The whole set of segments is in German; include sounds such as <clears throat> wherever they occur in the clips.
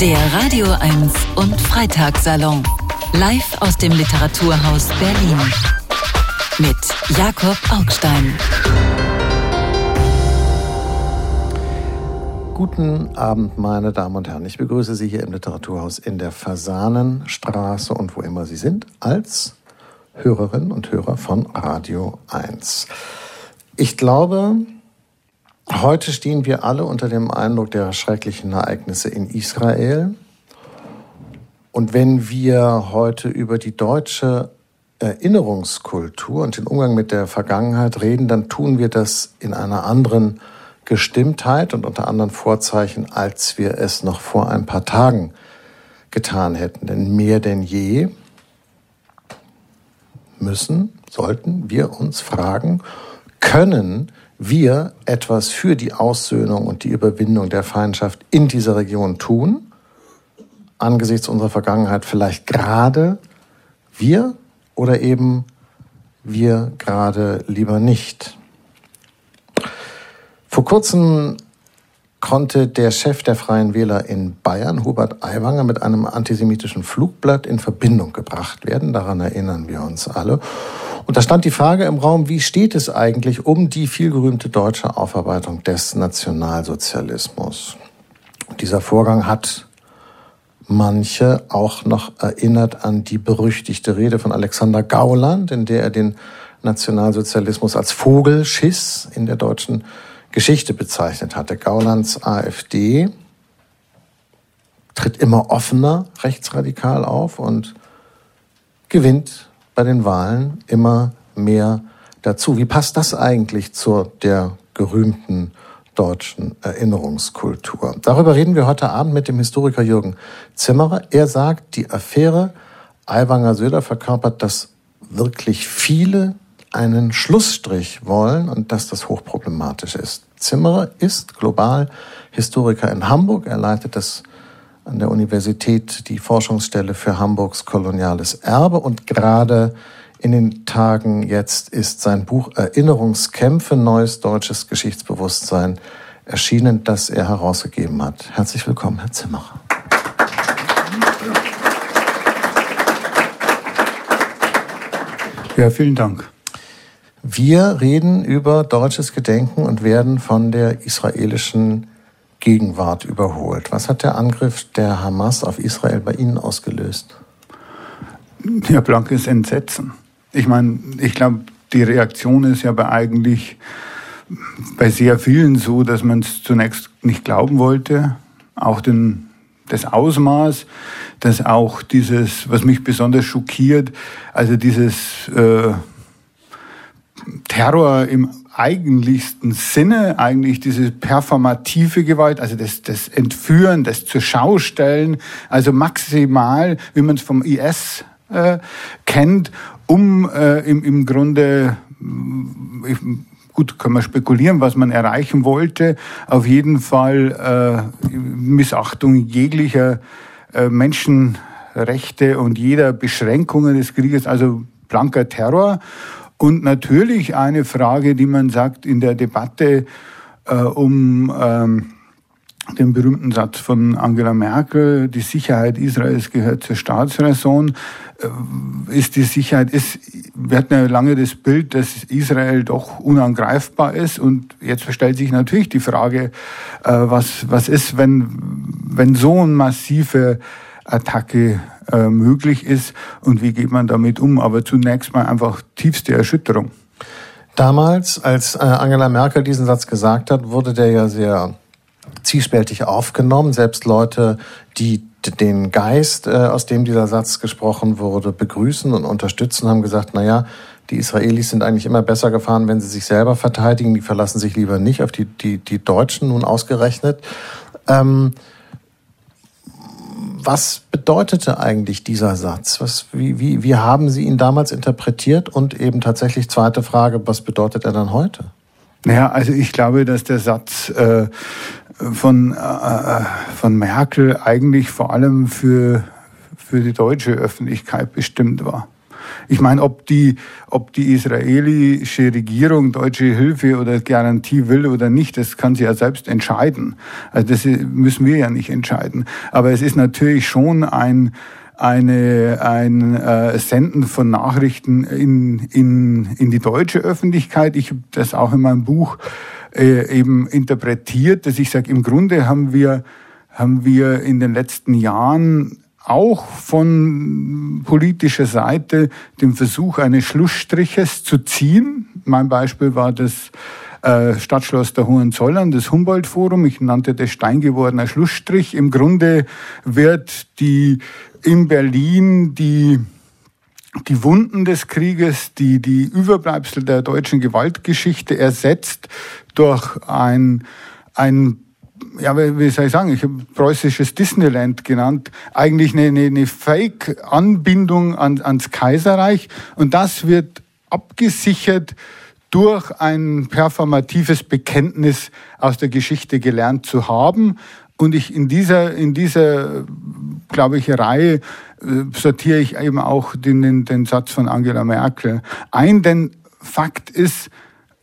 Der Radio 1 und Freitagssalon. Live aus dem Literaturhaus Berlin. Mit Jakob Augstein. Guten Abend, meine Damen und Herren. Ich begrüße Sie hier im Literaturhaus in der Fasanenstraße und wo immer Sie sind, als Hörerinnen und Hörer von Radio 1. Ich glaube, heute stehen wir alle unter dem Eindruck der schrecklichen Ereignisse in Israel. Und wenn wir heute über die deutsche Erinnerungskultur und den Umgang mit der Vergangenheit reden, dann tun wir das in einer anderen Gestimmtheit und unter anderen Vorzeichen, als wir es noch vor ein paar Tagen getan hätten. Denn mehr denn je müssen, sollten wir uns fragen, können wir etwas für die Aussöhnung und die Überwindung der Feindschaft in dieser Region tun? Angesichts unserer Vergangenheit vielleicht gerade wir oder eben wir gerade lieber nicht? Vor kurzem konnte der Chef der Freien Wähler in Bayern, Hubert Aiwanger, mit einem antisemitischen Flugblatt in Verbindung gebracht werden. Daran erinnern wir uns alle. Und da stand die Frage im Raum, wie steht es eigentlich um die vielgerühmte deutsche Aufarbeitung des Nationalsozialismus? Und dieser Vorgang hat manche auch noch erinnert an die berüchtigte Rede von Alexander Gauland, in der er den Nationalsozialismus als Vogelschiss in der deutschen Geschichte bezeichnet hatte. Gaulands AfD tritt immer offener rechtsradikal auf und gewinnt bei den Wahlen immer mehr dazu. Wie passt das eigentlich zur der gerühmten deutschen Erinnerungskultur? Darüber reden wir heute Abend mit dem Historiker Jürgen Zimmerer. Er sagt, die Affäre Aiwanger Söder verkörpert, dass wirklich viele einen Schlussstrich wollen und dass das hochproblematisch ist. Zimmerer ist global Historiker in Hamburg. Er leitet das an der Universität die Forschungsstelle für Hamburgs koloniales Erbe und gerade in den Tagen jetzt ist sein Buch Erinnerungskämpfe, neues deutsches Geschichtsbewusstsein erschienen, das er herausgegeben hat. Herzlich willkommen, Herr Zimmerer. Ja, vielen Dank. Wir reden über deutsches Gedenken und werden von der israelischen Gegenwart überholt. Was hat der Angriff der Hamas auf Israel bei Ihnen ausgelöst? Ja, blankes Entsetzen. Ich meine, ich glaube, die Reaktion ist ja bei eigentlich bei sehr vielen so, dass man es zunächst nicht glauben wollte. Auch den, das Ausmaß, dass auch dieses, was mich besonders schockiert, also dieses äh, Terror im eigentlichsten Sinne, eigentlich diese performative Gewalt, also das, das Entführen, das zur Schaustellen, also maximal, wie man es vom IS äh, kennt, um äh, im, im Grunde, ich, gut, kann man spekulieren, was man erreichen wollte, auf jeden Fall äh, Missachtung jeglicher äh, Menschenrechte und jeder Beschränkungen des Krieges, also blanker Terror. Und natürlich eine Frage, die man sagt in der Debatte äh, um ähm, den berühmten Satz von Angela Merkel, die Sicherheit Israels gehört zur Staatsräson, äh, ist die Sicherheit, ist, wir hatten ja lange das Bild, dass Israel doch unangreifbar ist. Und jetzt stellt sich natürlich die Frage, äh, was, was ist, wenn, wenn so eine massive Attacke äh, möglich ist und wie geht man damit um. Aber zunächst mal einfach tiefste Erschütterung. Damals, als äh, Angela Merkel diesen Satz gesagt hat, wurde der ja sehr zwiespältig aufgenommen. Selbst Leute, die den Geist, äh, aus dem dieser Satz gesprochen wurde, begrüßen und unterstützen, haben gesagt, na ja, die Israelis sind eigentlich immer besser gefahren, wenn sie sich selber verteidigen. Die verlassen sich lieber nicht auf die, die, die Deutschen nun ausgerechnet. Ähm, was bedeutete eigentlich dieser Satz? Was, wie, wie, wie haben Sie ihn damals interpretiert? Und eben tatsächlich zweite Frage, was bedeutet er dann heute? Naja, also ich glaube, dass der Satz äh, von, äh, von Merkel eigentlich vor allem für, für die deutsche Öffentlichkeit bestimmt war. Ich meine, ob die, ob die israelische Regierung deutsche Hilfe oder Garantie will oder nicht, das kann sie ja selbst entscheiden. Also das müssen wir ja nicht entscheiden. Aber es ist natürlich schon ein, eine, ein äh, Senden von Nachrichten in, in, in die deutsche Öffentlichkeit. Ich habe das auch in meinem Buch äh, eben interpretiert, dass ich sage, im Grunde haben wir, haben wir in den letzten Jahren auch von politischer Seite den Versuch eines Schlussstriches zu ziehen. Mein Beispiel war das äh, Stadtschloss der Hohenzollern, das Humboldt-Forum. Ich nannte das steingewordener Schlussstrich. Im Grunde wird die in Berlin die die Wunden des Krieges, die, die Überbleibsel der deutschen Gewaltgeschichte ersetzt durch ein, ein ja, wie soll ich sagen, ich habe preußisches Disneyland genannt, eigentlich eine, eine, eine Fake-Anbindung an, ans Kaiserreich. Und das wird abgesichert durch ein performatives Bekenntnis aus der Geschichte gelernt zu haben. Und ich in dieser, in dieser, glaube ich, Reihe äh, sortiere ich eben auch den, den, den Satz von Angela Merkel ein, denn Fakt ist,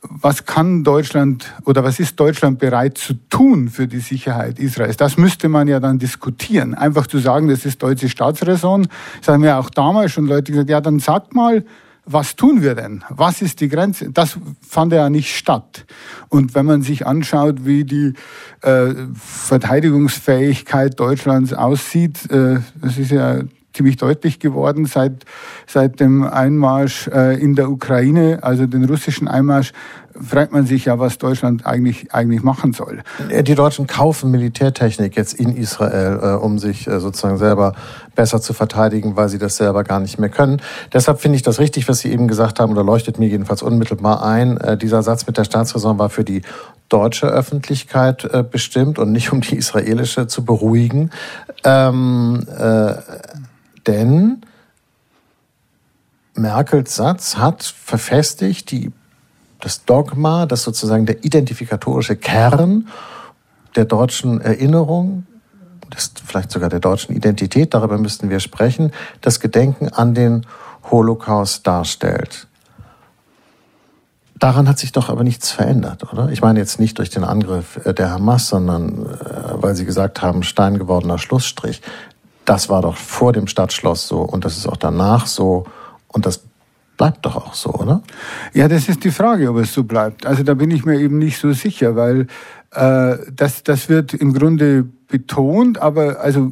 was kann Deutschland oder was ist Deutschland bereit zu tun für die Sicherheit Israels? Das müsste man ja dann diskutieren. Einfach zu sagen, das ist deutsche Staatsräson, das haben ja auch damals schon Leute gesagt, ja, dann sagt mal, was tun wir denn? Was ist die Grenze? Das fand ja nicht statt. Und wenn man sich anschaut, wie die äh, Verteidigungsfähigkeit Deutschlands aussieht, äh, das ist ja ziemlich deutlich geworden seit, seit dem Einmarsch äh, in der Ukraine, also den russischen Einmarsch, fragt man sich ja, was Deutschland eigentlich, eigentlich machen soll. Äh, die Deutschen kaufen Militärtechnik jetzt in Israel, äh, um sich sozusagen selber besser zu verteidigen, weil sie das selber gar nicht mehr können. Deshalb finde ich das richtig, was Sie eben gesagt haben, oder leuchtet mir jedenfalls unmittelbar ein. Dieser Satz mit der Staatsräson war für die deutsche Öffentlichkeit bestimmt und nicht um die israelische zu beruhigen. Ähm, äh, denn Merkels Satz hat verfestigt die, das Dogma, das sozusagen der identifikatorische Kern der deutschen Erinnerung, das vielleicht sogar der deutschen Identität, darüber müssten wir sprechen, das Gedenken an den Holocaust darstellt. Daran hat sich doch aber nichts verändert, oder? Ich meine jetzt nicht durch den Angriff äh, der Hamas, sondern äh, weil Sie gesagt haben, stein gewordener Schlussstrich. Das war doch vor dem Stadtschloss so und das ist auch danach so und das bleibt doch auch so, oder? Ja, das ist die Frage, ob es so bleibt. Also da bin ich mir eben nicht so sicher, weil äh, das, das wird im Grunde betont, aber also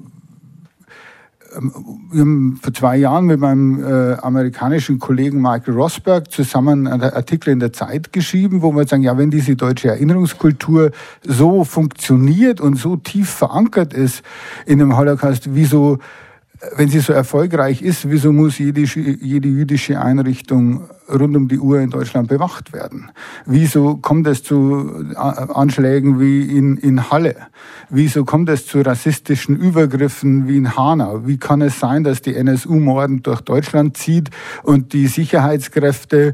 wir haben vor zwei Jahren mit meinem äh, amerikanischen Kollegen Michael Rosberg zusammen einen Artikel in der Zeit geschrieben, wo wir sagen, ja, wenn diese deutsche Erinnerungskultur so funktioniert und so tief verankert ist in dem Holocaust, wieso wenn sie so erfolgreich ist, wieso muss jede, jede jüdische Einrichtung rund um die Uhr in Deutschland bewacht werden? Wieso kommt es zu äh, Anschlägen wie in, in Halle? Wieso kommt es zu rassistischen Übergriffen wie in Hanau? Wie kann es sein, dass die NSU mordend durch Deutschland zieht und die Sicherheitskräfte, äh,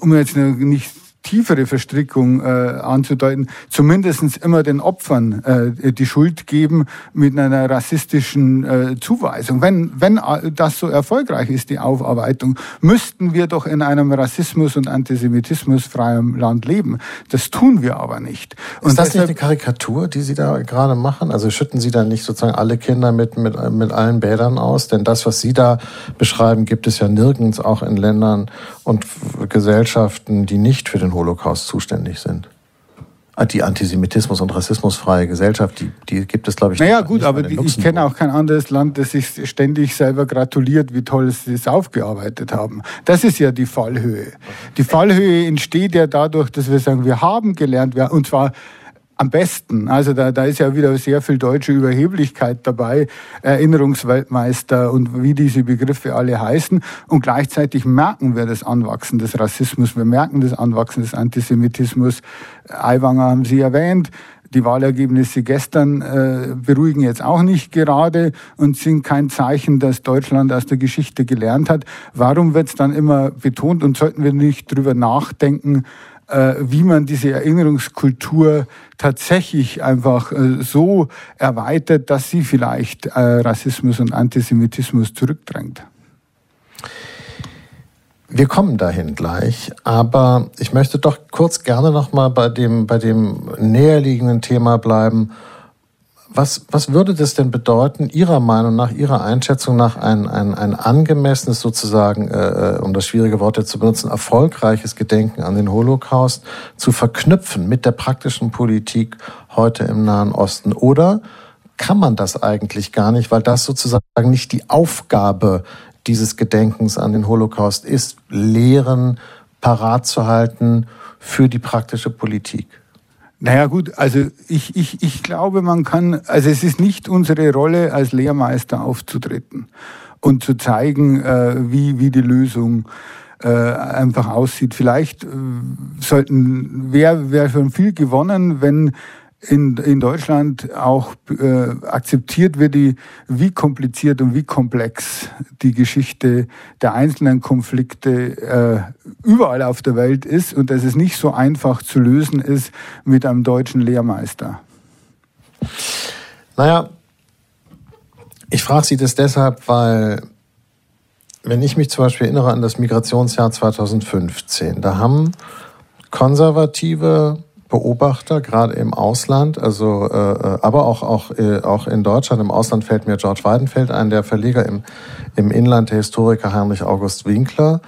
um jetzt nicht tiefere Verstrickung äh, anzudeuten, zumindestens immer den Opfern äh, die Schuld geben mit einer rassistischen äh, Zuweisung. Wenn, wenn das so erfolgreich ist, die Aufarbeitung, müssten wir doch in einem Rassismus- und Antisemitismus freien Land leben. Das tun wir aber nicht. Und ist das deshalb, nicht eine Karikatur, die Sie da gerade machen? Also schütten Sie da nicht sozusagen alle Kinder mit, mit, mit allen Bädern aus? Denn das, was Sie da beschreiben, gibt es ja nirgends, auch in Ländern und Gesellschaften, die nicht für den Holocaust zuständig sind. Ah, die Antisemitismus- und rassismusfreie Gesellschaft, die, die gibt es, glaube ich, Naja, gut, aber die, ich kenne auch kein anderes Land, das sich ständig selber gratuliert, wie toll sie es aufgearbeitet haben. Das ist ja die Fallhöhe. Die Fallhöhe entsteht ja dadurch, dass wir sagen, wir haben gelernt, und zwar am besten. Also da, da ist ja wieder sehr viel deutsche Überheblichkeit dabei, Erinnerungsweltmeister und wie diese Begriffe alle heißen. Und gleichzeitig merken wir das Anwachsen des Rassismus, wir merken das Anwachsen des Antisemitismus. Aiwanger haben Sie erwähnt. Die Wahlergebnisse gestern äh, beruhigen jetzt auch nicht gerade und sind kein Zeichen, dass Deutschland aus der Geschichte gelernt hat. Warum wird es dann immer betont und sollten wir nicht drüber nachdenken, wie man diese Erinnerungskultur tatsächlich einfach äh, so erweitert, dass sie vielleicht äh, Rassismus und Antisemitismus zurückdrängt. Wir kommen dahin gleich, aber ich möchte doch kurz gerne noch mal bei dem bei dem näherliegenden Thema bleiben. Was, was würde das denn bedeuten, Ihrer Meinung nach, Ihrer Einschätzung nach, ein, ein, ein angemessenes, sozusagen, äh, äh, um das schwierige Wort jetzt zu benutzen, erfolgreiches Gedenken an den Holocaust zu verknüpfen mit der praktischen Politik heute im Nahen Osten? Oder kann man das eigentlich gar nicht, weil das sozusagen nicht die Aufgabe dieses Gedenkens an den Holocaust ist, Lehren parat zu halten für die praktische Politik? Naja gut, also ich, ich, ich glaube, man kann, also es ist nicht unsere Rolle als Lehrmeister aufzutreten und zu zeigen, äh, wie, wie die Lösung äh, einfach aussieht. Vielleicht äh, sollten, wäre wär schon viel gewonnen, wenn in, in Deutschland auch äh, akzeptiert wird, die, wie kompliziert und wie komplex die Geschichte der einzelnen Konflikte äh, überall auf der Welt ist und dass es nicht so einfach zu lösen ist mit einem deutschen Lehrmeister. Naja, ich frage Sie das deshalb, weil wenn ich mich zum Beispiel erinnere an das Migrationsjahr 2015, da haben konservative Beobachter, gerade im Ausland, also äh, äh, aber auch, auch, äh, auch in Deutschland. Im Ausland fällt mir George Weidenfeld ein, der Verleger im, im Inland, der Historiker Heinrich August Winkler.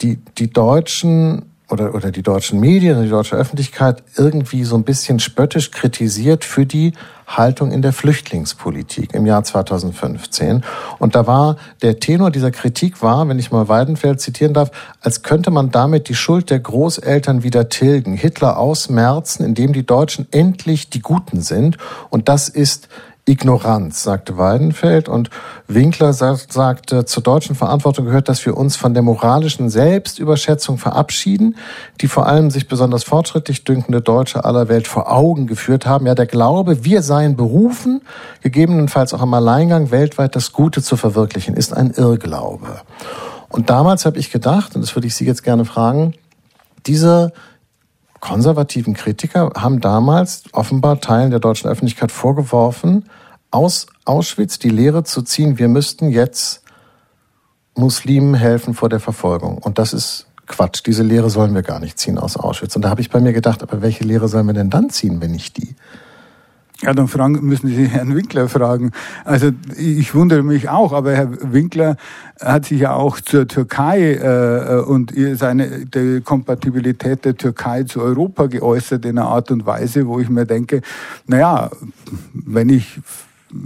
Die, die Deutschen oder, oder die deutschen Medien, die deutsche Öffentlichkeit irgendwie so ein bisschen spöttisch kritisiert für die Haltung in der Flüchtlingspolitik im Jahr 2015. Und da war der Tenor dieser Kritik war, wenn ich mal Weidenfeld zitieren darf, als könnte man damit die Schuld der Großeltern wieder tilgen, Hitler ausmerzen, indem die Deutschen endlich die Guten sind. Und das ist Ignoranz, sagte Weidenfeld. Und Winkler sagte, zur deutschen Verantwortung gehört, dass wir uns von der moralischen Selbstüberschätzung verabschieden, die vor allem sich besonders fortschrittlich dünkende Deutsche aller Welt vor Augen geführt haben. Ja, der Glaube, wir seien berufen, gegebenenfalls auch im Alleingang weltweit das Gute zu verwirklichen, ist ein Irrglaube. Und damals habe ich gedacht, und das würde ich Sie jetzt gerne fragen, diese konservativen Kritiker haben damals offenbar Teilen der deutschen Öffentlichkeit vorgeworfen, aus Auschwitz die Lehre zu ziehen, wir müssten jetzt Muslimen helfen vor der Verfolgung. Und das ist Quatsch. Diese Lehre sollen wir gar nicht ziehen aus Auschwitz. Und da habe ich bei mir gedacht, aber welche Lehre sollen wir denn dann ziehen, wenn nicht die? Ja, dann fragen, müssen Sie <laughs> Herrn Winkler fragen. Also ich wundere mich auch, aber Herr Winkler hat sich ja auch zur Türkei äh, und seine die Kompatibilität der Türkei zu Europa geäußert in einer Art und Weise, wo ich mir denke, naja, wenn ich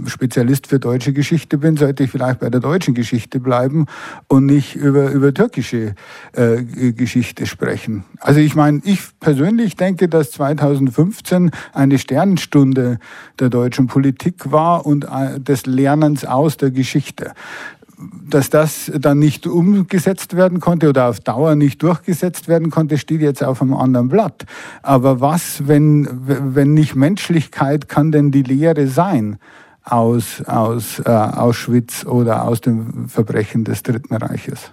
Spezialist für deutsche Geschichte bin, sollte ich vielleicht bei der deutschen Geschichte bleiben und nicht über, über türkische äh, Geschichte sprechen. Also ich meine, ich persönlich denke, dass 2015 eine Sternenstunde der deutschen Politik war und äh, des Lernens aus der Geschichte dass das dann nicht umgesetzt werden konnte oder auf Dauer nicht durchgesetzt werden konnte, steht jetzt auf einem anderen Blatt. Aber was, wenn, wenn nicht Menschlichkeit kann denn die Lehre sein? Aus, aus äh, Auschwitz oder aus dem Verbrechen des Dritten Reiches.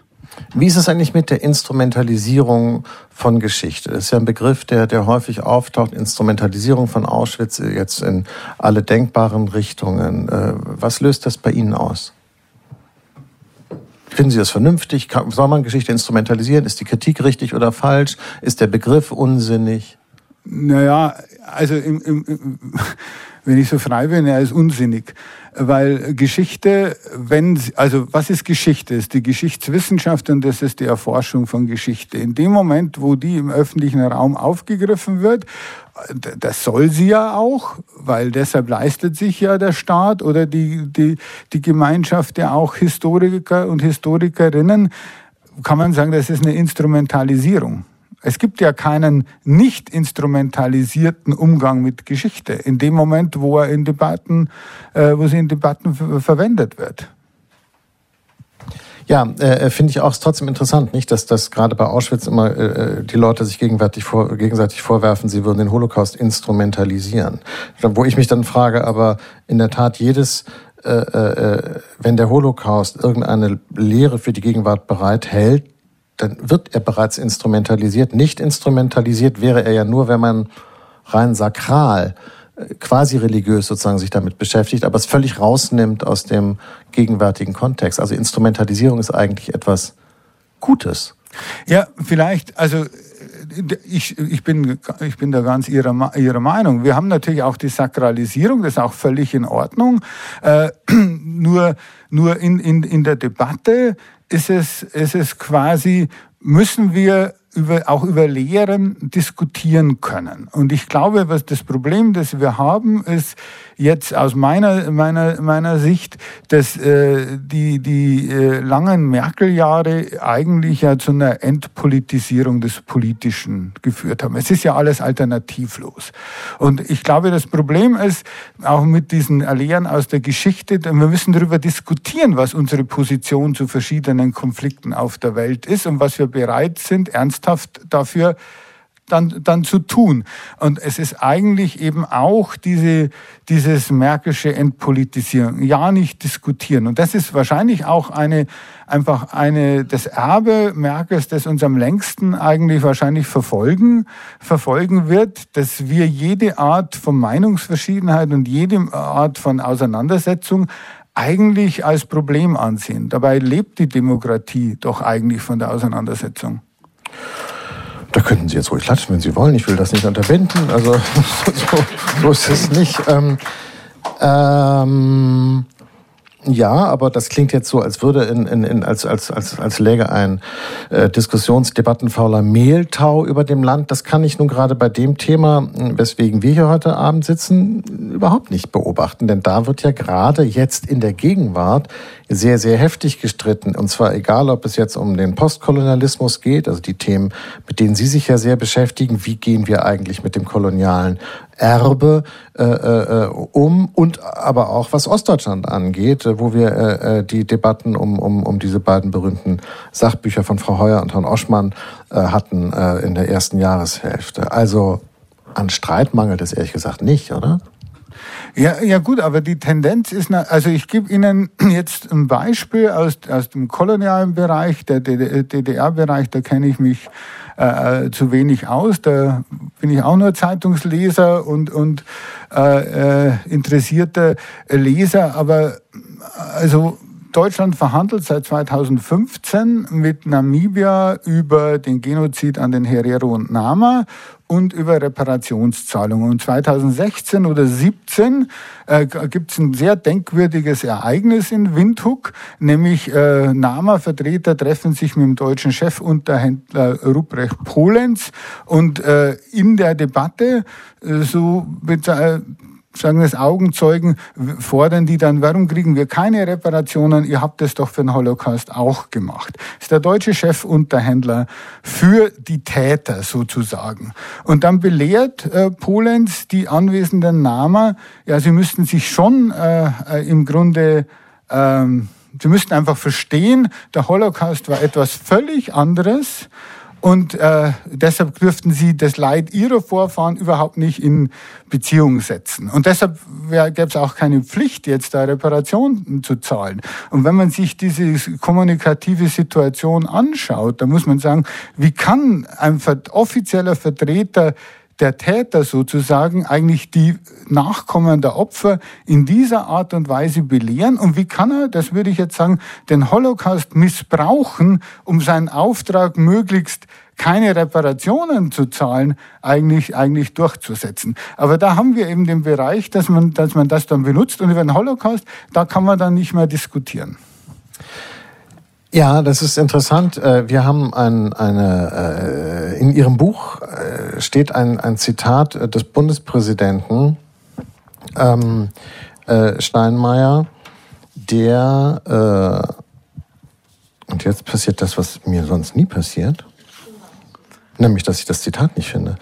Wie ist es eigentlich mit der Instrumentalisierung von Geschichte? Das ist ja ein Begriff, der, der häufig auftaucht. Instrumentalisierung von Auschwitz jetzt in alle denkbaren Richtungen. Äh, was löst das bei Ihnen aus? Finden Sie das vernünftig? Soll man Geschichte instrumentalisieren? Ist die Kritik richtig oder falsch? Ist der Begriff unsinnig? Naja, also im, im, im wenn ich so frei bin, er ist unsinnig. Weil Geschichte, wenn, also was ist Geschichte? Ist die Geschichtswissenschaft und das ist die Erforschung von Geschichte. In dem Moment, wo die im öffentlichen Raum aufgegriffen wird, das soll sie ja auch, weil deshalb leistet sich ja der Staat oder die, die, die Gemeinschaft ja auch Historiker und Historikerinnen, kann man sagen, das ist eine Instrumentalisierung. Es gibt ja keinen nicht instrumentalisierten Umgang mit Geschichte in dem Moment, wo er in Debatten, äh, wo sie in Debatten verwendet wird. Ja, äh, finde ich auch trotzdem interessant, nicht, dass das gerade bei Auschwitz immer äh, äh, die Leute sich gegenseitig, vor, gegenseitig vorwerfen, sie würden den Holocaust instrumentalisieren. Wo ich mich dann frage, aber in der Tat jedes äh, äh, wenn der Holocaust irgendeine Lehre für die Gegenwart bereithält, dann wird er bereits instrumentalisiert. Nicht instrumentalisiert wäre er ja nur, wenn man rein sakral äh, quasi religiös sozusagen sich damit beschäftigt, aber es völlig rausnimmt aus dem gegenwärtigen Kontext. Also Instrumentalisierung ist eigentlich etwas Gutes. Ja, vielleicht, also ich, ich, bin, ich bin da ganz ihrer, ihrer Meinung. Wir haben natürlich auch die Sakralisierung, das ist auch völlig in Ordnung. Äh, <clears throat> nur nur in, in, in der Debatte ist es, ist es quasi, müssen wir über, auch über Lehren diskutieren können. Und ich glaube, was das Problem, das wir haben, ist jetzt aus meiner, meiner, meiner Sicht, dass äh, die, die äh, langen Merkel-Jahre eigentlich ja zu einer Entpolitisierung des Politischen geführt haben. Es ist ja alles alternativlos. Und ich glaube, das Problem ist, auch mit diesen Lehren aus der Geschichte, wir müssen darüber diskutieren, was unsere Position zu verschiedenen Konflikten auf der Welt ist und was wir bereit sind, ernst ernsthaft dafür dann, dann zu tun. Und es ist eigentlich eben auch diese, dieses märkische Entpolitisieren, ja nicht diskutieren. Und das ist wahrscheinlich auch eine, einfach eine, das Erbe Merkels, das uns am längsten eigentlich wahrscheinlich verfolgen, verfolgen wird, dass wir jede Art von Meinungsverschiedenheit und jede Art von Auseinandersetzung eigentlich als Problem ansehen. Dabei lebt die Demokratie doch eigentlich von der Auseinandersetzung. Da könnten Sie jetzt ruhig klatschen, wenn Sie wollen. Ich will das nicht unterbinden. Also <laughs> so, so ist es nicht. Ähm, ähm, ja, aber das klingt jetzt so, als würde in, in, in als, als, als, als läge ein äh, diskussionsdebattenfauler Mehltau über dem Land. Das kann ich nun gerade bei dem Thema, weswegen wir hier heute Abend sitzen, überhaupt nicht beobachten. Denn da wird ja gerade jetzt in der Gegenwart sehr, sehr heftig gestritten. Und zwar egal, ob es jetzt um den Postkolonialismus geht, also die Themen, mit denen Sie sich ja sehr beschäftigen. Wie gehen wir eigentlich mit dem kolonialen Erbe äh, äh, um und aber auch was Ostdeutschland angeht, wo wir äh, äh, die Debatten um, um, um diese beiden berühmten Sachbücher von Frau Heuer und Herrn Oschmann äh, hatten äh, in der ersten Jahreshälfte. Also an Streit mangelt es ehrlich gesagt nicht, oder? Ja, ja gut, aber die Tendenz ist, also ich gebe Ihnen <clears throat> jetzt ein Beispiel aus, aus dem kolonialen Bereich, der DDR-Bereich, da kenne ich mich äh, zu wenig aus. Da bin ich auch nur Zeitungsleser und, und äh, äh, interessierter Leser, aber also Deutschland verhandelt seit 2015 mit Namibia über den Genozid an den Herero und Nama und über Reparationszahlungen. Und 2016 oder 2017 äh, gibt es ein sehr denkwürdiges Ereignis in Windhoek, nämlich äh, NAMA-Vertreter treffen sich mit dem deutschen Chefunterhändler Ruprecht Polenz und äh, in der Debatte äh, so sagen das Augenzeugen, fordern die dann, warum kriegen wir keine Reparationen? Ihr habt es doch für den Holocaust auch gemacht. Das ist der deutsche Chefunterhändler für die Täter sozusagen. Und dann belehrt äh, Polenz die anwesenden Nama, ja, sie müssten sich schon äh, äh im Grunde ähm, Sie müssten einfach verstehen, der Holocaust war etwas völlig anderes und äh, deshalb dürften sie das Leid ihrer Vorfahren überhaupt nicht in Beziehung setzen. Und deshalb gäbe es auch keine Pflicht, jetzt da Reparationen zu zahlen. Und wenn man sich diese kommunikative Situation anschaut, dann muss man sagen, wie kann ein offizieller Vertreter der Täter sozusagen eigentlich die Nachkommen der Opfer in dieser Art und Weise belehren? Und wie kann er, das würde ich jetzt sagen, den Holocaust missbrauchen, um seinen Auftrag möglichst keine Reparationen zu zahlen, eigentlich, eigentlich durchzusetzen. Aber da haben wir eben den Bereich, dass man, dass man das dann benutzt und über den Holocaust, da kann man dann nicht mehr diskutieren. Ja, das ist interessant. Äh, wir haben ein, eine, äh, in Ihrem Buch äh, steht ein, ein Zitat des Bundespräsidenten ähm, Steinmeier, der, äh, und jetzt passiert das, was mir sonst nie passiert, nämlich, dass ich das Zitat nicht finde,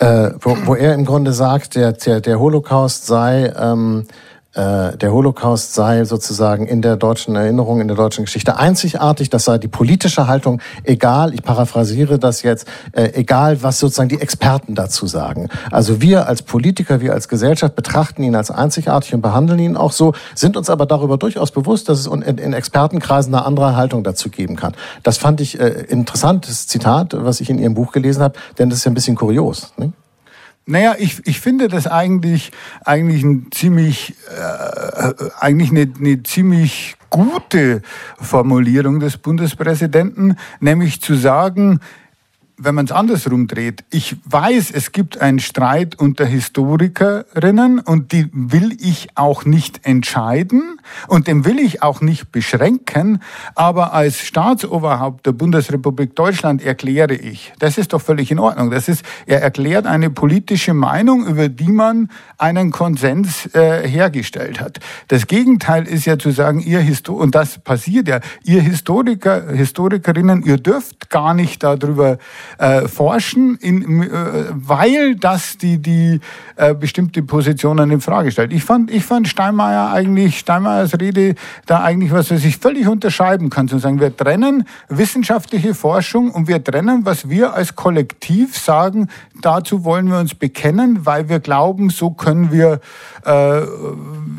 äh, wo, wo er im Grunde sagt, der, der, der Holocaust sei ähm, äh, der Holocaust sei sozusagen in der deutschen Erinnerung, in der deutschen Geschichte einzigartig. Das sei die politische Haltung, egal, ich paraphrasiere das jetzt, äh, egal, was sozusagen die Experten dazu sagen. Also wir als Politiker, wir als Gesellschaft betrachten ihn als einzigartig und behandeln ihn auch so, sind uns aber darüber durchaus bewusst, dass es in, Expertenkreisen eine andere Haltung dazu geben kann. Das fand ich äh, interessantes Zitat, was ich in Ihrem Buch gelesen habe, denn das ist ja ein bisschen kurios. Ne? Naja, ich, ich finde das eigentlich, eigentlich ein ziemlich, äh, eigentlich eine, eine ziemlich gute Formulierung des Bundespräsidenten, nämlich zu sagen, wenn man es andersrum dreht, ich weiß, es gibt einen Streit unter Historikerinnen und die will ich auch nicht entscheiden und den will ich auch nicht beschränken, aber als Staatsoberhaupt der Bundesrepublik Deutschland erkläre ich, das ist doch völlig in Ordnung, das ist, er erklärt eine politische Meinung, über die man einen Konsens äh, hergestellt hat. Das Gegenteil ist ja zu sagen, ihr Histor und das passiert ja, ihr Historiker, Historikerinnen, ihr dürft gar nicht darüber äh, forschen, in, äh, weil das die, die äh, bestimmte Positionen in Frage stellt. Ich fand, ich fand Steinmeier eigentlich, Steinmeiers Rede da eigentlich was, was ich völlig unterschreiben kann, zu sagen, wir trennen wissenschaftliche Forschung und wir trennen, was wir als Kollektiv sagen, dazu wollen wir uns bekennen, weil wir glauben, so können wir äh,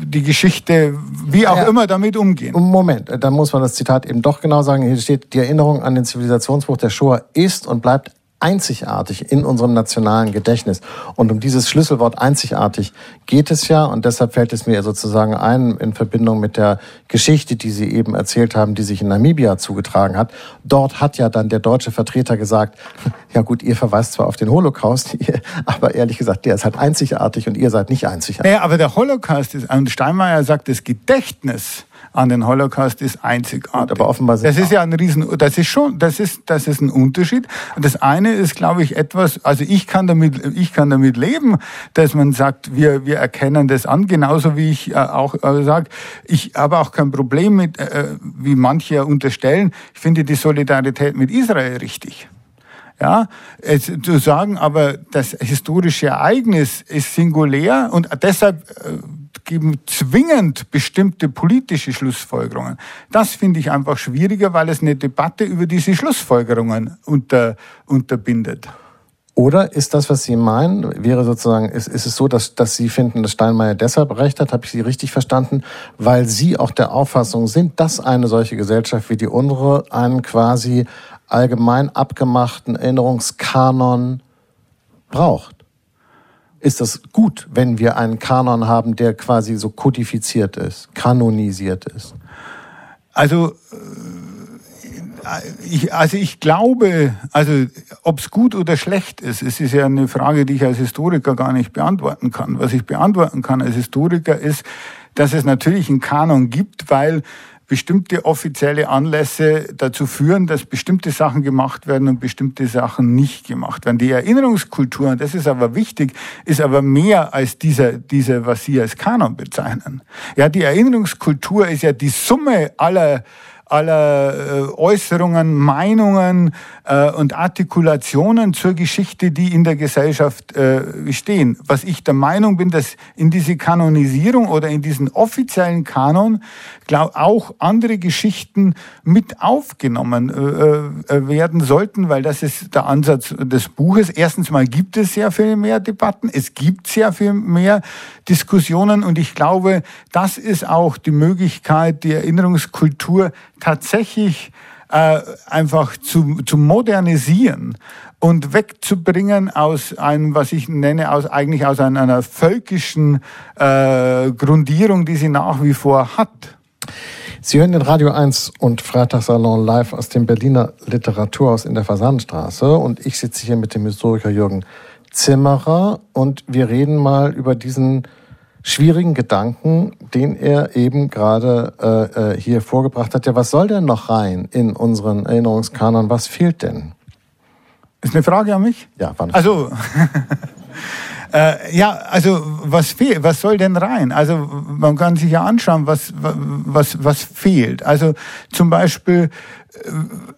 die Geschichte, wie auch ja. immer, damit umgehen. Moment, da muss man das Zitat eben doch genau sagen. Hier steht, die Erinnerung an den Zivilisationsbruch der Shoah ist und bleibt einzigartig in unserem nationalen Gedächtnis. Und um dieses Schlüsselwort einzigartig geht es ja. Und deshalb fällt es mir sozusagen ein in Verbindung mit der Geschichte, die Sie eben erzählt haben, die sich in Namibia zugetragen hat. Dort hat ja dann der deutsche Vertreter gesagt, <laughs> ja gut, ihr verweist zwar auf den Holocaust, <laughs> aber ehrlich gesagt, der ist halt einzigartig und ihr seid nicht einzigartig. Ja, aber der Holocaust ist, und Steinmeier sagt, das Gedächtnis an den Holocaust ist einzigartig. Aber offenbar das ist ja ein Riesen, das ist schon, das ist, das ist ein Unterschied. Das eine ist, glaube ich, etwas, also ich kann damit, ich kann damit leben, dass man sagt, wir, wir erkennen das an, genauso wie ich äh, auch äh, sage, ich habe auch kein Problem mit, äh, wie manche unterstellen, ich finde die Solidarität mit Israel richtig. Ja, es, zu sagen, aber das historische Ereignis ist singulär und deshalb äh, zwingend bestimmte politische Schlussfolgerungen. Das finde ich einfach schwieriger, weil es eine Debatte über diese Schlussfolgerungen unter, unterbindet. Oder ist das, was Sie meinen, wäre sozusagen, ist, ist es so, dass, dass Sie finden, dass Steinmeier deshalb recht hat, habe ich Sie richtig verstanden, weil Sie auch der Auffassung sind, dass eine solche Gesellschaft wie die unsere einen quasi allgemein abgemachten Erinnerungskanon braucht? Ist das gut, wenn wir einen Kanon haben, der quasi so kodifiziert ist, kanonisiert ist? Also, äh, ich, also ich glaube, also ob es gut oder schlecht ist, es ist ja eine Frage, die ich als Historiker gar nicht beantworten kann. Was ich beantworten kann als Historiker ist, dass es natürlich einen Kanon gibt, weil bestimmte offizielle Anlässe dazu führen, dass bestimmte Sachen gemacht werden und bestimmte Sachen nicht gemacht werden. Die Erinnerungskultur, das ist aber wichtig, ist aber mehr als dieser, dieser, was Sie als Kanon bezeichnen. Ja, die Erinnerungskultur ist ja die Summe aller aller äh, Äußerungen, Meinungen äh, und Artikulationen zur Geschichte, die in der Gesellschaft äh, stehen. Was ich der Meinung bin, dass in diese Kanonisierung oder in diesen offiziellen Kanon glaub, auch andere Geschichten mit aufgenommen werden sollten, weil das ist der Ansatz des Buches. Erstens mal gibt es sehr viel mehr Debatten, es gibt sehr viel mehr Diskussionen und ich glaube, das ist auch die Möglichkeit, die Erinnerungskultur tatsächlich äh, einfach zu, zu modernisieren und wegzubringen aus einem, was ich nenne, aus eigentlich aus einer, einer völkischen äh, Grundierung, die sie nach wie vor hat. Sie hören den Radio 1 und Freitagssalon live aus dem Berliner Literaturhaus in der Fasanstraße und ich sitze hier mit dem Historiker Jürgen Zimmerer und wir reden mal über diesen schwierigen Gedanken, den er eben gerade äh, äh, hier vorgebracht hat. Ja, was soll denn noch rein in unseren Erinnerungskanon? Was fehlt denn? Ist eine Frage an mich? Ja, wann? Also, <laughs> äh, ja, also was fehlt? Was soll denn rein? Also man kann sich ja anschauen, was was was fehlt. Also zum Beispiel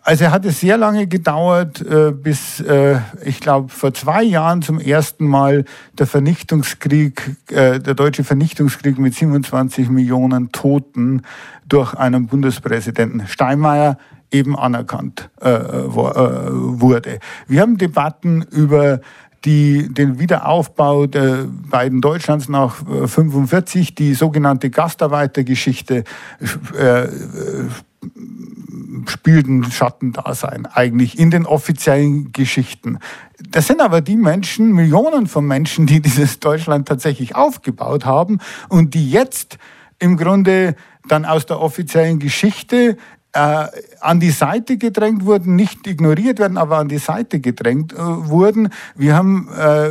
also hat es sehr lange gedauert, äh, bis äh, ich glaube vor zwei Jahren zum ersten Mal der Vernichtungskrieg, äh, der deutsche Vernichtungskrieg mit 27 Millionen Toten durch einen Bundespräsidenten Steinmeier eben anerkannt wurde. Wir haben Debatten über die, den Wiederaufbau der beiden Deutschlands nach 45, die sogenannte Gastarbeitergeschichte äh, spielt ein Schattendasein eigentlich in den offiziellen Geschichten. Das sind aber die Menschen, Millionen von Menschen, die <laughs> dieses Deutschland tatsächlich aufgebaut haben und die jetzt im Grunde dann aus der offiziellen Geschichte äh, an die Seite gedrängt wurden, nicht ignoriert werden, aber an die Seite gedrängt äh, wurden. Wir haben äh,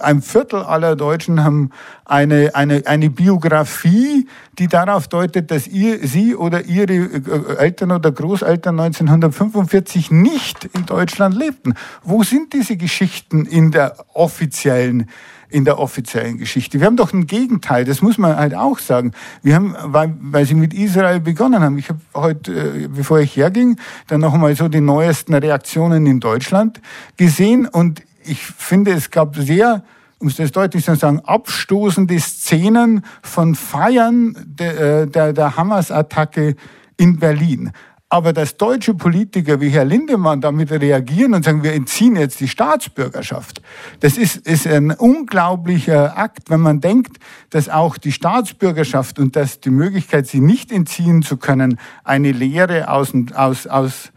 ein Viertel aller Deutschen haben eine, eine, eine Biografie, die darauf deutet, dass ihr, sie oder ihre äh, Eltern oder Großeltern 1945 nicht in Deutschland lebten. Wo sind diese Geschichten in der offiziellen in der offiziellen Geschichte. Wir haben doch ein Gegenteil, das muss man halt auch sagen. Wir haben, weil, weil sie mit Israel begonnen haben. Ich habe heute, äh, bevor ich herging, dann noch einmal so die neuesten Reaktionen in Deutschland gesehen und ich finde, es gab sehr um es das deutlich zu sagen, abstoßende Szenen von Feiern der, äh, der, der Hamas-Attacke in Berlin. Aber dass deutsche Politiker wie Herr Lindemann damit reagieren und sagen, wir entziehen jetzt die Staatsbürgerschaft, das ist, ist ein unglaublicher Akt, wenn man denkt, dass auch die Staatsbürgerschaft und dass die Möglichkeit, sie nicht entziehen zu können, eine Lehre aus, aus, aus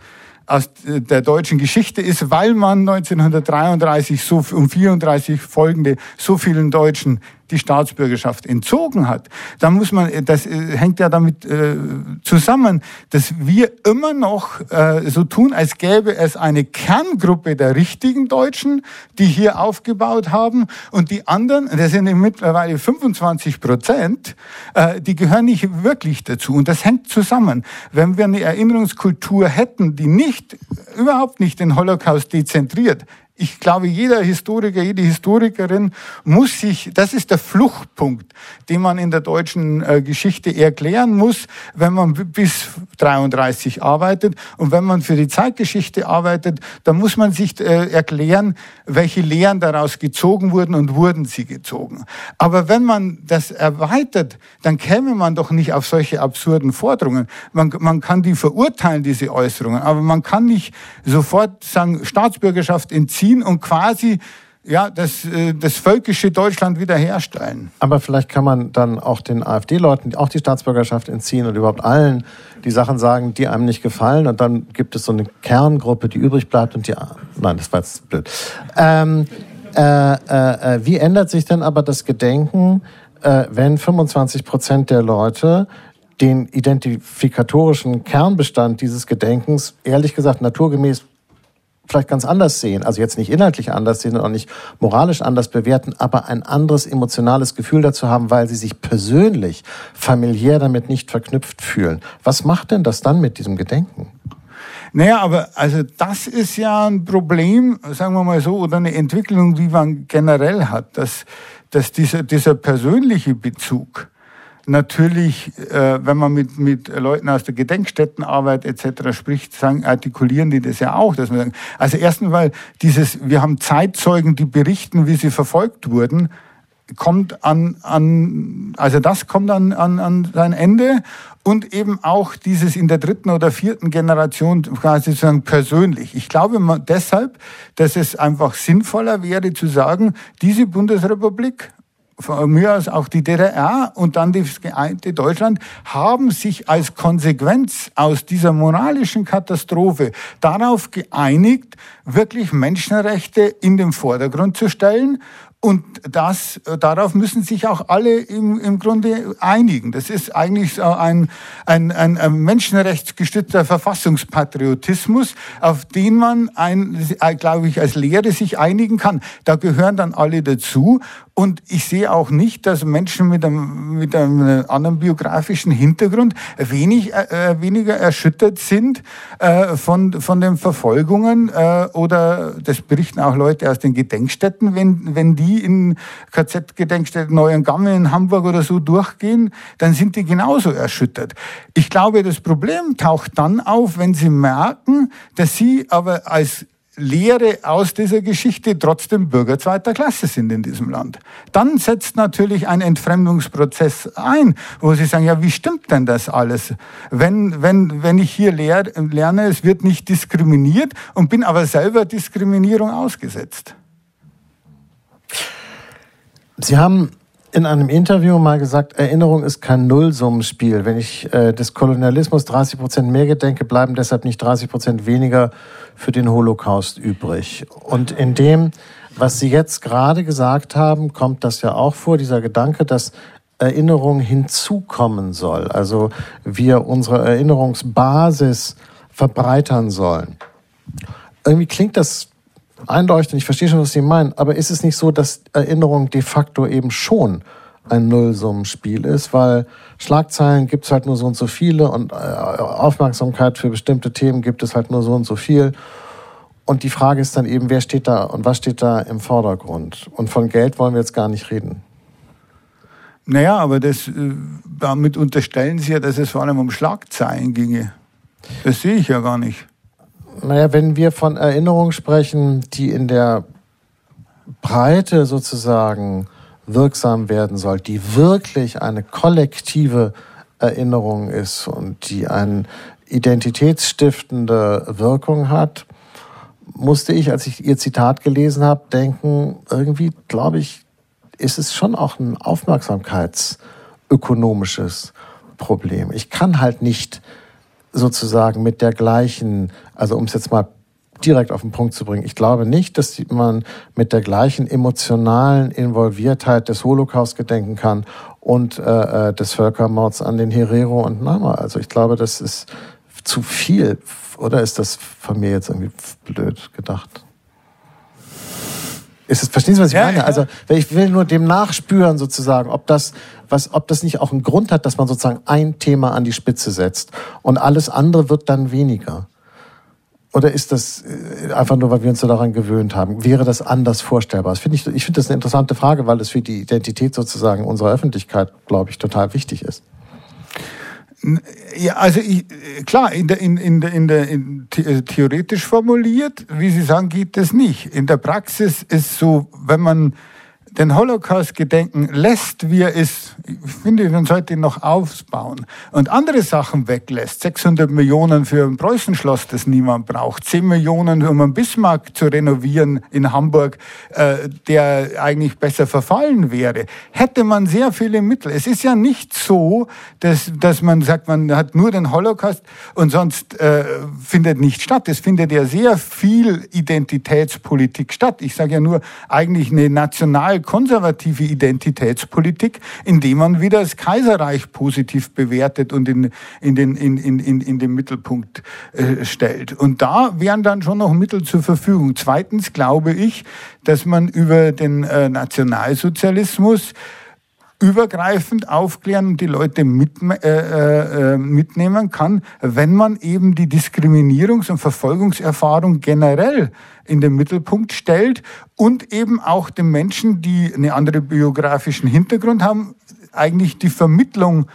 aus der deutschen Geschichte ist, weil man 1933 so um 34 folgende so vielen Deutschen die Staatsbürgerschaft entzogen hat, dann muss man, das äh, hängt ja damit äh, zusammen, dass wir immer noch äh, so tun, als gäbe es eine Kerngruppe der richtigen Deutschen, die hier aufgebaut haben und die anderen, das sind mittlerweile 25 Prozent, äh, die gehören nicht wirklich dazu und das hängt zusammen. Wenn wir eine Erinnerungskultur hätten, die nicht, überhaupt nicht den Holocaust dezentriert, ich glaube, jeder Historiker, jede Historikerin muss sich, das ist der Fluchtpunkt, den man in der deutschen äh, Geschichte erklären muss, wenn man bis 33 arbeitet. Und wenn man für die Zeitgeschichte arbeitet, dann muss man sich äh, erklären, welche Lehren daraus gezogen wurden und wurden sie gezogen. Aber wenn man das erweitert, dann käme man doch nicht auf solche absurden Forderungen. Man, man kann die verurteilen, diese Äußerungen, aber man kann nicht sofort sagen, Staatsbürgerschaft entziehen, ziehen und quasi ja, das, äh, das völkische Deutschland wiederherstellen. Aber vielleicht kann man dann auch den AfD-Leuten auch die Staatsbürgerschaft entziehen und überhaupt allen die Sachen sagen, die einem nicht gefallen. Und dann gibt es so eine Kerngruppe, die übrig bleibt und die. Nein, das war jetzt blöd. Ähm, äh, äh, äh wie ändert sich denn aber das Gedenken, äh, wenn 25 Prozent der Leute den identifikatorischen Kernbestand dieses Gedenkens ehrlich gesagt naturgemäß vielleicht ganz anders sehen, also jetzt nicht inhaltlich anders sehen und auch nicht moralisch anders bewerten, aber ein anderes emotionales Gefühl dazu haben, weil sie sich persönlich, familiär damit nicht verknüpft fühlen. Was macht denn das dann mit diesem Gedenken? Naja, aber also das ist ja ein Problem, sagen wir mal so, oder eine Entwicklung, die man generell hat, dass, dass dieser, dieser persönliche Bezug, natürlich, äh, wenn man mit, mit Leuten aus der Gedenkstättenarbeit etc. spricht, sagen, artikulieren die das ja auch. Dass man sagen, also erstens, weil dieses, wir haben Zeitzeugen, die berichten, wie sie verfolgt wurden, kommt an, an also das kommt an, an, an sein Ende und eben auch dieses in der dritten oder vierten Generation quasi sozusagen persönlich. Ich glaube deshalb, dass es einfach sinnvoller wäre zu sagen, diese Bundesrepublik von mir aus auch die DDR und dann das geeinte Deutschland, haben sich als Konsequenz aus dieser moralischen Katastrophe darauf geeinigt, wirklich Menschenrechte in den Vordergrund zu stellen und das, äh, darauf müssen sich auch alle im, im Grunde einigen. Das ist eigentlich so ein, ein, ein, ein menschenrechtsgestützter Verfassungspatriotismus, auf den man, ein, äh, glaube ich, als Lehre sich einigen kann. Da gehören dann alle dazu. Und ich sehe auch nicht, dass Menschen mit einem, mit einem anderen biografischen Hintergrund wenig, äh, äh weniger erschüttert sind äh, von, von den Verfolgungen äh, oder das berichten auch Leute aus den Gedenkstätten, wenn, wenn die in KZ-Gedenkstätten Neuengamme in Hamburg oder so durchgehen, dann sind die genauso erschüttert. Ich glaube, das Problem taucht dann auf, wenn sie merken, dass sie aber als Lehre aus dieser Geschichte trotzdem Bürger zweiter Klasse sind in diesem Land. Dann setzt natürlich ein Entfremdungsprozess ein, wo sie sagen, ja, wie stimmt denn das alles? Wenn, wenn, wenn ich hier lehr, lerne, es wird nicht diskriminiert und bin aber selber Diskriminierung ausgesetzt. Sie haben in einem Interview mal gesagt, Erinnerung ist kein Nullsummenspiel. Wenn ich äh, des Kolonialismus 30 Prozent mehr gedenke, bleiben deshalb nicht 30 Prozent weniger für den Holocaust übrig. Und in dem, was Sie jetzt gerade gesagt haben, kommt das ja auch vor, dieser Gedanke, dass Erinnerung hinzukommen soll. Also wir unsere Erinnerungsbasis verbreitern sollen. Irgendwie klingt das einleuchtend, ich verstehe schon, was Sie meinen, aber ist es nicht so, dass Erinnerung de facto eben schon ein Nullsummenspiel ist, weil Schlagzeilen gibt es halt nur so und so viele und äh, Aufmerksamkeit für bestimmte Themen gibt es halt nur so und so viel. Und die Frage ist dann eben, wer steht da und was steht da im Vordergrund? Und von Geld wollen wir jetzt gar nicht reden. Naja, aber das, äh, damit unterstellen Sie ja, dass es vor allem um Schlagzeilen ginge. Das sehe ich ja gar nicht. Naja, wenn wir von Erinnerung sprechen, die in der Breite sozusagen wirksam werden soll, die wirklich eine kollektive Erinnerung ist und die eine identitätsstiftende Wirkung hat, musste ich, als ich Ihr Zitat gelesen habe, denken, irgendwie, glaube ich, ist es schon auch ein aufmerksamkeitsökonomisches Problem. Ich kann halt nicht sozusagen mit der gleichen, also um es jetzt mal direkt auf den Punkt zu bringen. Ich glaube nicht, dass man mit der gleichen emotionalen Involviertheit des Holocaust gedenken kann und äh, äh, des Völkermords an den Herero und Nama. Also ich glaube, das ist zu viel. Oder ist das von mir jetzt irgendwie blöd gedacht? Ist es, verstehen Sie, was ich ja, meine? Ja. Also ich will nur dem nachspüren sozusagen, ob das, was, ob das nicht auch einen Grund hat, dass man sozusagen ein Thema an die Spitze setzt und alles andere wird dann weniger. Oder ist das äh, einfach nur, weil wir uns so daran gewöhnt haben? Wäre das anders vorstellbar? Das finde ich, ich finde das eine interessante Frage, weil es für die Identität sozusagen unserer Öffentlichkeit, glaube ich, total wichtig ist. Ja, also ich, klar, in der, in, in der, in der in, äh, theoretisch formuliert, wie Sie sagen, geht das nicht. In der Praxis ist so, wenn man den Holocaust gedenken lässt, wie er ist, ich finde, man sollte ihn noch aufbauen und andere Sachen weglässt, 600 Millionen für ein Preußenschloss, das niemand braucht, 10 Millionen, um einen Bismarck zu renovieren in Hamburg, äh, der eigentlich besser verfallen wäre, hätte man sehr viele Mittel. Es ist ja nicht so, dass, dass man sagt, man hat nur den Holocaust und sonst äh, findet nicht statt. Es findet ja sehr viel Identitätspolitik statt. Ich sage ja nur eigentlich eine national konservative Identitätspolitik, indem man wieder das Kaiserreich positiv bewertet und in, in, den, in, in, in, in den Mittelpunkt äh, stellt. Und da wären dann schon noch Mittel zur Verfügung. Zweitens glaube ich, dass man über den äh, Nationalsozialismus übergreifend aufklären und die Leute mit, äh, äh, mitnehmen kann, wenn man eben die Diskriminierungs- und Verfolgungserfahrung generell in den Mittelpunkt stellt und eben auch den Menschen, die einen anderen biografischen Hintergrund haben, eigentlich die Vermittlung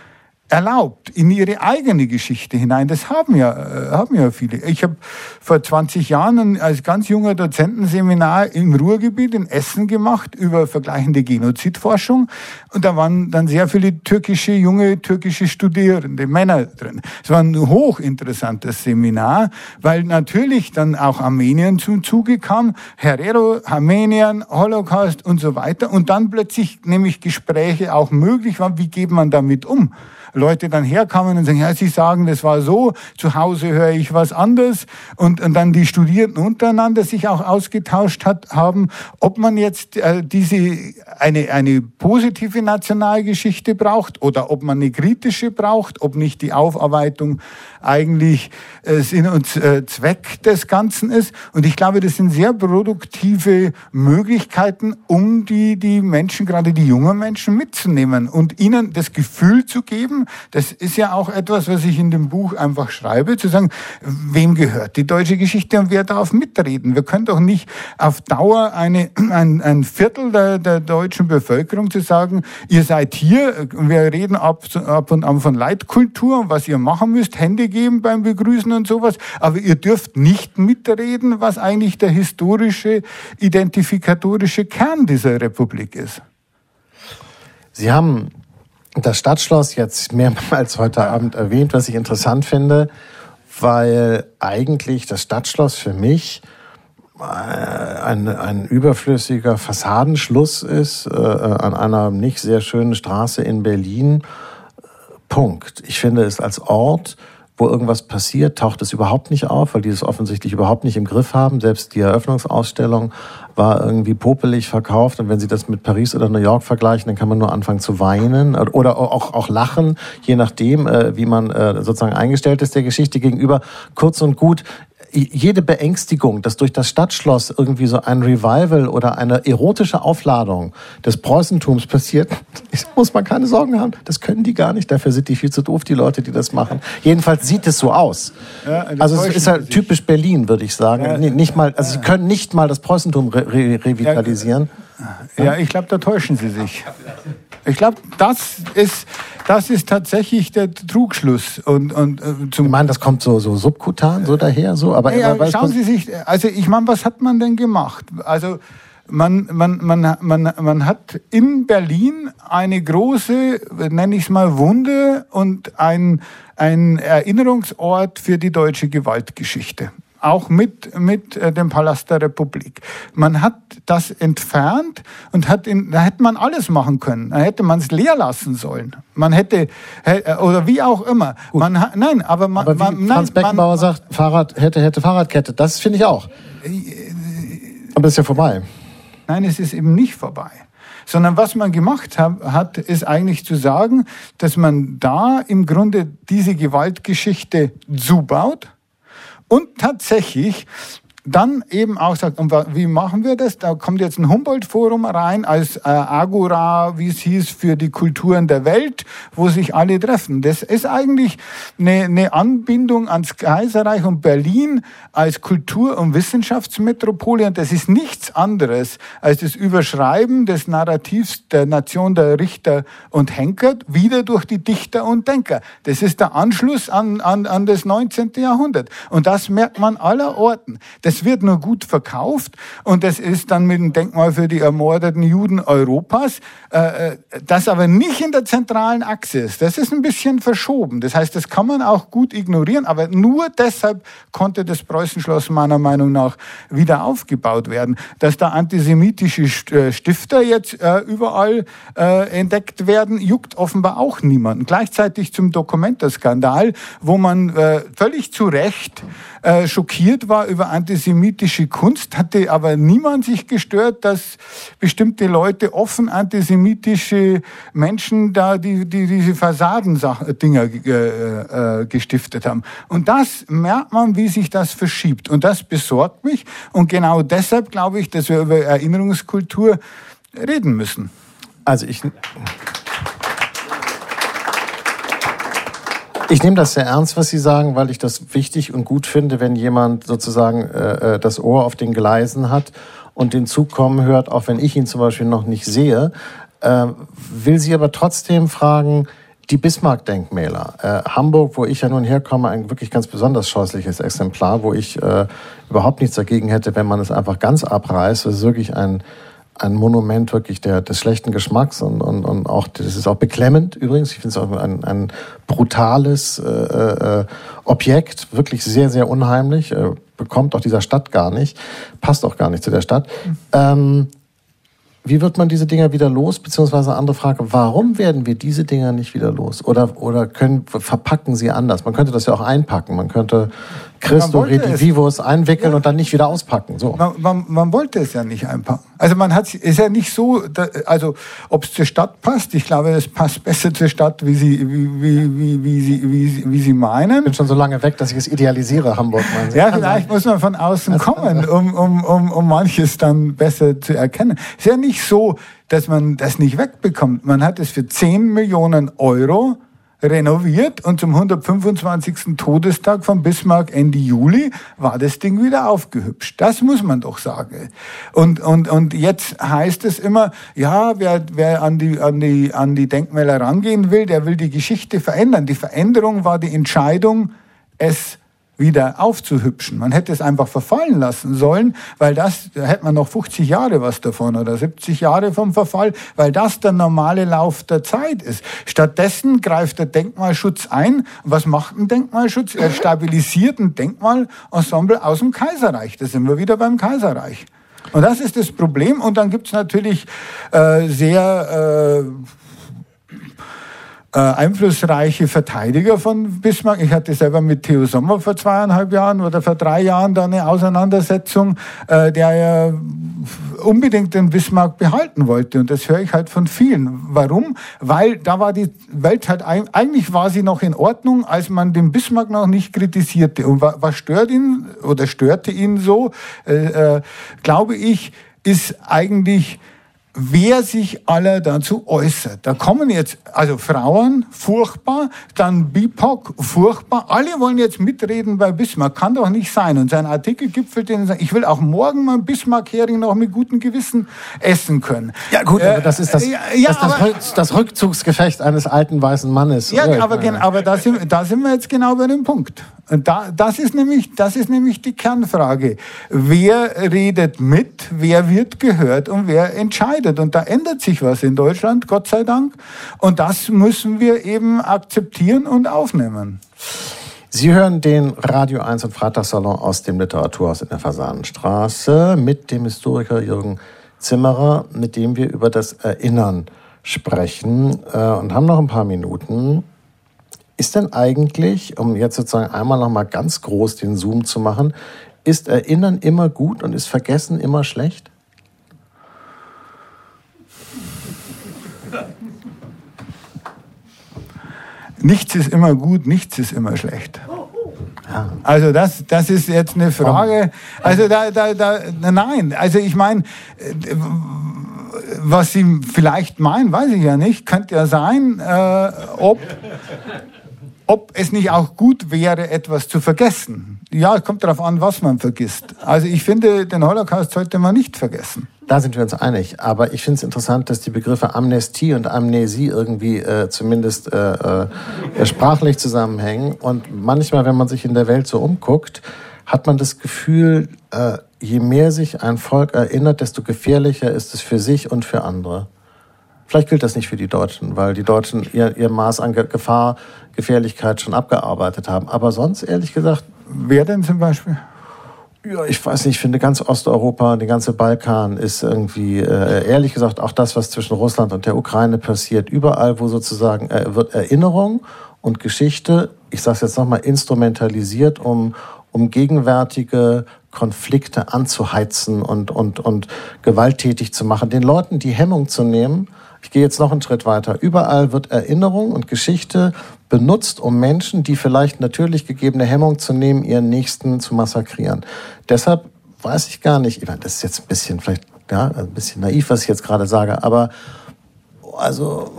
erlaubt in ihre eigene Geschichte hinein. Das haben ja, äh, haben ja viele. Ich habe vor 20 Jahren als ganz junger Dozentenseminar im Ruhrgebiet in Essen gemacht über vergleichende Genozidforschung. Und da waren dann sehr viele türkische, junge türkische Studierende, Männer drin. Es war ein hochinteressantes Seminar, weil natürlich dann auch Armenien zum Zuge kam. Herero, Armenien, Holocaust und so weiter. Und dann plötzlich nämlich Gespräche auch möglich waren. Wie geht man damit um? Leute dann herkamen und sagen, ja, Sie sagen, das war so, zu Hause höre ich was anderes und, und dann die Studierenden untereinander sich auch ausgetauscht hat, haben, ob man jetzt äh, diese eine, eine positive Nationalgeschichte braucht oder ob man eine kritische braucht, ob nicht die Aufarbeitung eigentlich äh, Sinn und äh, Zweck des Ganzen ist. Und ich glaube, das sind sehr produktive Möglichkeiten, um die, die Menschen, gerade die jungen Menschen mitzunehmen und ihnen das Gefühl zu geben, das ist ja auch etwas, was ich in dem Buch einfach schreibe, zu sagen, wem gehört die deutsche Geschichte und wer darf mitreden? Wir können doch nicht auf Dauer eine, ein, ein Viertel der, der deutschen Bevölkerung zu sagen, ihr seid hier, wir reden ab, ab und an von Leitkultur, was ihr machen müsst, Hände geben beim Begrüßen und sowas, aber ihr dürft nicht mitreden, was eigentlich der historische, identifikatorische Kern dieser Republik ist. Sie haben das Stadtschloss jetzt mehrmals heute Abend erwähnt, was ich interessant finde, weil eigentlich das Stadtschloss für mich ein, ein überflüssiger Fassadenschluss ist äh, an einer nicht sehr schönen Straße in Berlin. Punkt. Ich finde es als Ort, wo irgendwas passiert, taucht es überhaupt nicht auf, weil die es offensichtlich überhaupt nicht im Griff haben. Selbst die Eröffnungsausstellung war irgendwie popelig verkauft. Und wenn Sie das mit Paris oder New York vergleichen, dann kann man nur anfangen zu weinen oder auch, auch lachen, je nachdem, äh, wie man äh, sozusagen eingestellt ist der Geschichte gegenüber. Kurz und gut, jede Beängstigung, dass durch das Stadtschloss irgendwie so ein Revival oder eine erotische Aufladung des Preußentums passiert, <laughs> muss man keine Sorgen haben. Das können die gar nicht. Dafür sind die viel zu doof, die Leute, die das machen. Jedenfalls sieht es so aus. Ja, also es ist halt typisch Berlin, würde ich sagen. Ja, nicht mal, also sie können nicht mal das Preußentum re re revitalisieren. Ja ich glaube, da täuschen sie sich. Ich glaube, das ist, das ist tatsächlich der Trugschluss. Und, und, äh, zum ich meine, das kommt so, so subkutan so daher, so. Aber ja, schauen Sie sich, also ich meine, was hat man denn gemacht? Also man, man, man, man, man hat in Berlin eine große, nenne ich es mal, Wunde und ein, ein Erinnerungsort für die deutsche Gewaltgeschichte auch mit, mit äh, dem Palast der Republik. Man hat das entfernt und hat in, da hätte man alles machen können. Da hätte man es leer lassen sollen. Man hätte, äh, oder wie auch immer. Man, nein, aber man, aber man, Franz nein, Beckenbauer man, sagt, Fahrrad, hätte, hätte Fahrradkette. Das finde ich auch. Aber ist ja vorbei. Nein, es ist eben nicht vorbei sondern was man gemacht hat, ist eigentlich zu sagen, dass man da im Grunde diese Gewaltgeschichte zubaut und tatsächlich dann eben auch sagt, und wie machen wir das? Da kommt jetzt ein Humboldt-Forum rein als äh, Agora, wie es hieß, für die Kulturen der Welt, wo sich alle treffen. Das ist eigentlich eine, eine Anbindung ans Kaiserreich und Berlin als Kultur- und Wissenschaftsmetropole. Und das ist nichts anderes als das Überschreiben des Narrativs der Nation der Richter und Henker wieder durch die Dichter und Denker. Das ist der Anschluss an, an, an das 19. Jahrhundert. Und das merkt man aller Orten. Das es wird nur gut verkauft und das ist dann mit dem Denkmal für die ermordeten Juden Europas, äh, äh, das aber nicht in der zentralen Achse ist. Das ist ein bisschen verschoben. Das heißt, das kann man auch gut ignorieren, aber nur deshalb konnte das Preußenschloss meiner Meinung nach wieder aufgebaut werden. Dass da antisemitische äh, Stifter jetzt überall entdeckt werden, juckt offenbar auch niemanden. Gleichzeitig zum Dokumentarskandal, wo man völlig zu Recht schockiert war über antisemitische Kunst, hatte aber niemand sich gestört, dass bestimmte Leute offen antisemitische Menschen da die, die diese Fassadendinger äh, äh, gestiftet haben. Und das merkt man, wie sich das verschiebt. Und das besorgt mich. Und genau deshalb glaube ich, dass wir über Erinnerungskultur reden müssen. Also ich Ich nehme das sehr ernst, was Sie sagen, weil ich das wichtig und gut finde, wenn jemand sozusagen äh, äh, das Ohr auf den Gleisen hat und den Zug kommen hört, auch wenn ich ihn zum Beispiel noch nicht sehe. Äh, will Sie aber trotzdem fragen, die Bismarck-Denkmäler. Äh, Hamburg, wo ich ja nun herkomme, ein wirklich ganz besonders scheußliches Exemplar, wo ich äh, überhaupt nichts dagegen hätte, wenn man es einfach ganz abreißt. Es ist wirklich ein ein Monument wirklich der, des schlechten Geschmacks und, und, und auch, das ist auch beklemmend übrigens. Ich finde es auch ein, ein brutales äh, äh, Objekt, wirklich sehr, sehr unheimlich. Äh, bekommt auch dieser Stadt gar nicht, passt auch gar nicht zu der Stadt. Ähm, wie wird man diese Dinger wieder los? Beziehungsweise andere Frage, warum werden wir diese Dinger nicht wieder los? Oder, oder können, verpacken sie anders? Man könnte das ja auch einpacken. Man könnte Christo Redivivus einwickeln ja. und dann nicht wieder auspacken. So. Man, man, man, wollte es ja nicht einpacken. Also man hat ist ja nicht so, also ob es zur Stadt passt, ich glaube, es passt besser zur Stadt, wie sie, wie, wie, wie, wie, sie, wie, wie sie meinen. Ich bin schon so lange weg, dass ich es idealisiere, Hamburg. Ja, vielleicht muss man von außen kommen, um, um, um, um manches dann besser zu erkennen. Es ist ja nicht so, dass man das nicht wegbekommt. Man hat es für 10 Millionen Euro renoviert und zum 125. Todestag von Bismarck Ende Juli war das Ding wieder aufgehübscht. Das muss man doch sagen. Und, und, und jetzt heißt es immer, ja, wer, wer an, die, an, die, an die Denkmäler rangehen will, der will die Geschichte verändern. Die Veränderung war die Entscheidung, es wieder aufzuhübschen. Man hätte es einfach verfallen lassen sollen, weil das, da hätte man noch 50 Jahre was davon oder 70 Jahre vom Verfall, weil das der normale Lauf der Zeit ist. Stattdessen greift der Denkmalschutz ein. was macht ein Denkmalschutz? Er stabilisiert ein Denkmalensemble aus dem Kaiserreich. Da sind wir wieder beim Kaiserreich. Und das ist das Problem. Und dann gibt es natürlich äh, sehr äh, äh, einflussreiche Verteidiger von Bismarck. Ich hatte selber mit Theo Sommer vor zweieinhalb Jahren oder vor drei Jahren da eine Auseinandersetzung, äh, der ja unbedingt den Bismarck behalten wollte. Und das höre ich halt von vielen. Warum? Weil da war die Welt halt, eigentlich war sie noch in Ordnung, als man den Bismarck noch nicht kritisierte. Und was stört ihn oder störte ihn so, äh, äh, glaube ich, ist eigentlich wer sich alle dazu äußert. Da kommen jetzt, also Frauen, furchtbar, dann BIPOC, furchtbar. Alle wollen jetzt mitreden bei Bismarck. Kann doch nicht sein. Und sein Artikel gipfelt in, ich will auch morgen mal Bismarck-Hering noch mit gutem Gewissen essen können. Ja gut, äh, aber das ist das, ja, das, aber, das, das, Rückzugsgefecht eines alten weißen Mannes. Ja, aber, aber da, sind, da sind wir jetzt genau bei dem Punkt. Und da, das, ist nämlich, das ist nämlich die Kernfrage. Wer redet mit, wer wird gehört und wer entscheidet? Und da ändert sich was in Deutschland, Gott sei Dank. Und das müssen wir eben akzeptieren und aufnehmen. Sie hören den Radio 1 und Freitagssalon aus dem Literaturhaus in der Fasanenstraße mit dem Historiker Jürgen Zimmerer, mit dem wir über das Erinnern sprechen äh, und haben noch ein paar Minuten. Ist denn eigentlich, um jetzt sozusagen einmal noch mal ganz groß den Zoom zu machen, ist Erinnern immer gut und ist Vergessen immer schlecht? Nichts ist immer gut, nichts ist immer schlecht. Also das, das ist jetzt eine Frage. Also da, da, da, nein, also ich meine, was Sie vielleicht meinen, weiß ich ja nicht. Könnte ja sein, äh, ob ob es nicht auch gut wäre, etwas zu vergessen. Ja, es kommt darauf an, was man vergisst. Also ich finde, den Holocaust sollte man nicht vergessen. Da sind wir uns einig. Aber ich finde es interessant, dass die Begriffe Amnestie und Amnesie irgendwie äh, zumindest äh, äh, sprachlich zusammenhängen. Und manchmal, wenn man sich in der Welt so umguckt, hat man das Gefühl, äh, je mehr sich ein Volk erinnert, desto gefährlicher ist es für sich und für andere. Vielleicht gilt das nicht für die Deutschen, weil die Deutschen ihr, ihr Maß an Gefahr, Gefährlichkeit schon abgearbeitet haben. Aber sonst, ehrlich gesagt. Wer denn zum Beispiel? Ja, ich weiß nicht, ich finde ganz Osteuropa, der ganze Balkan ist irgendwie, äh, ehrlich gesagt, auch das, was zwischen Russland und der Ukraine passiert, überall, wo sozusagen äh, wird Erinnerung und Geschichte, ich sage es jetzt nochmal, instrumentalisiert, um, um gegenwärtige Konflikte anzuheizen und, und, und gewalttätig zu machen, den Leuten die Hemmung zu nehmen, ich gehe jetzt noch einen Schritt weiter. Überall wird Erinnerung und Geschichte benutzt, um Menschen, die vielleicht natürlich gegebene Hemmung zu nehmen, ihren Nächsten zu massakrieren. Deshalb weiß ich gar nicht, ich meine, das ist jetzt ein bisschen vielleicht ja, ein bisschen naiv, was ich jetzt gerade sage, aber also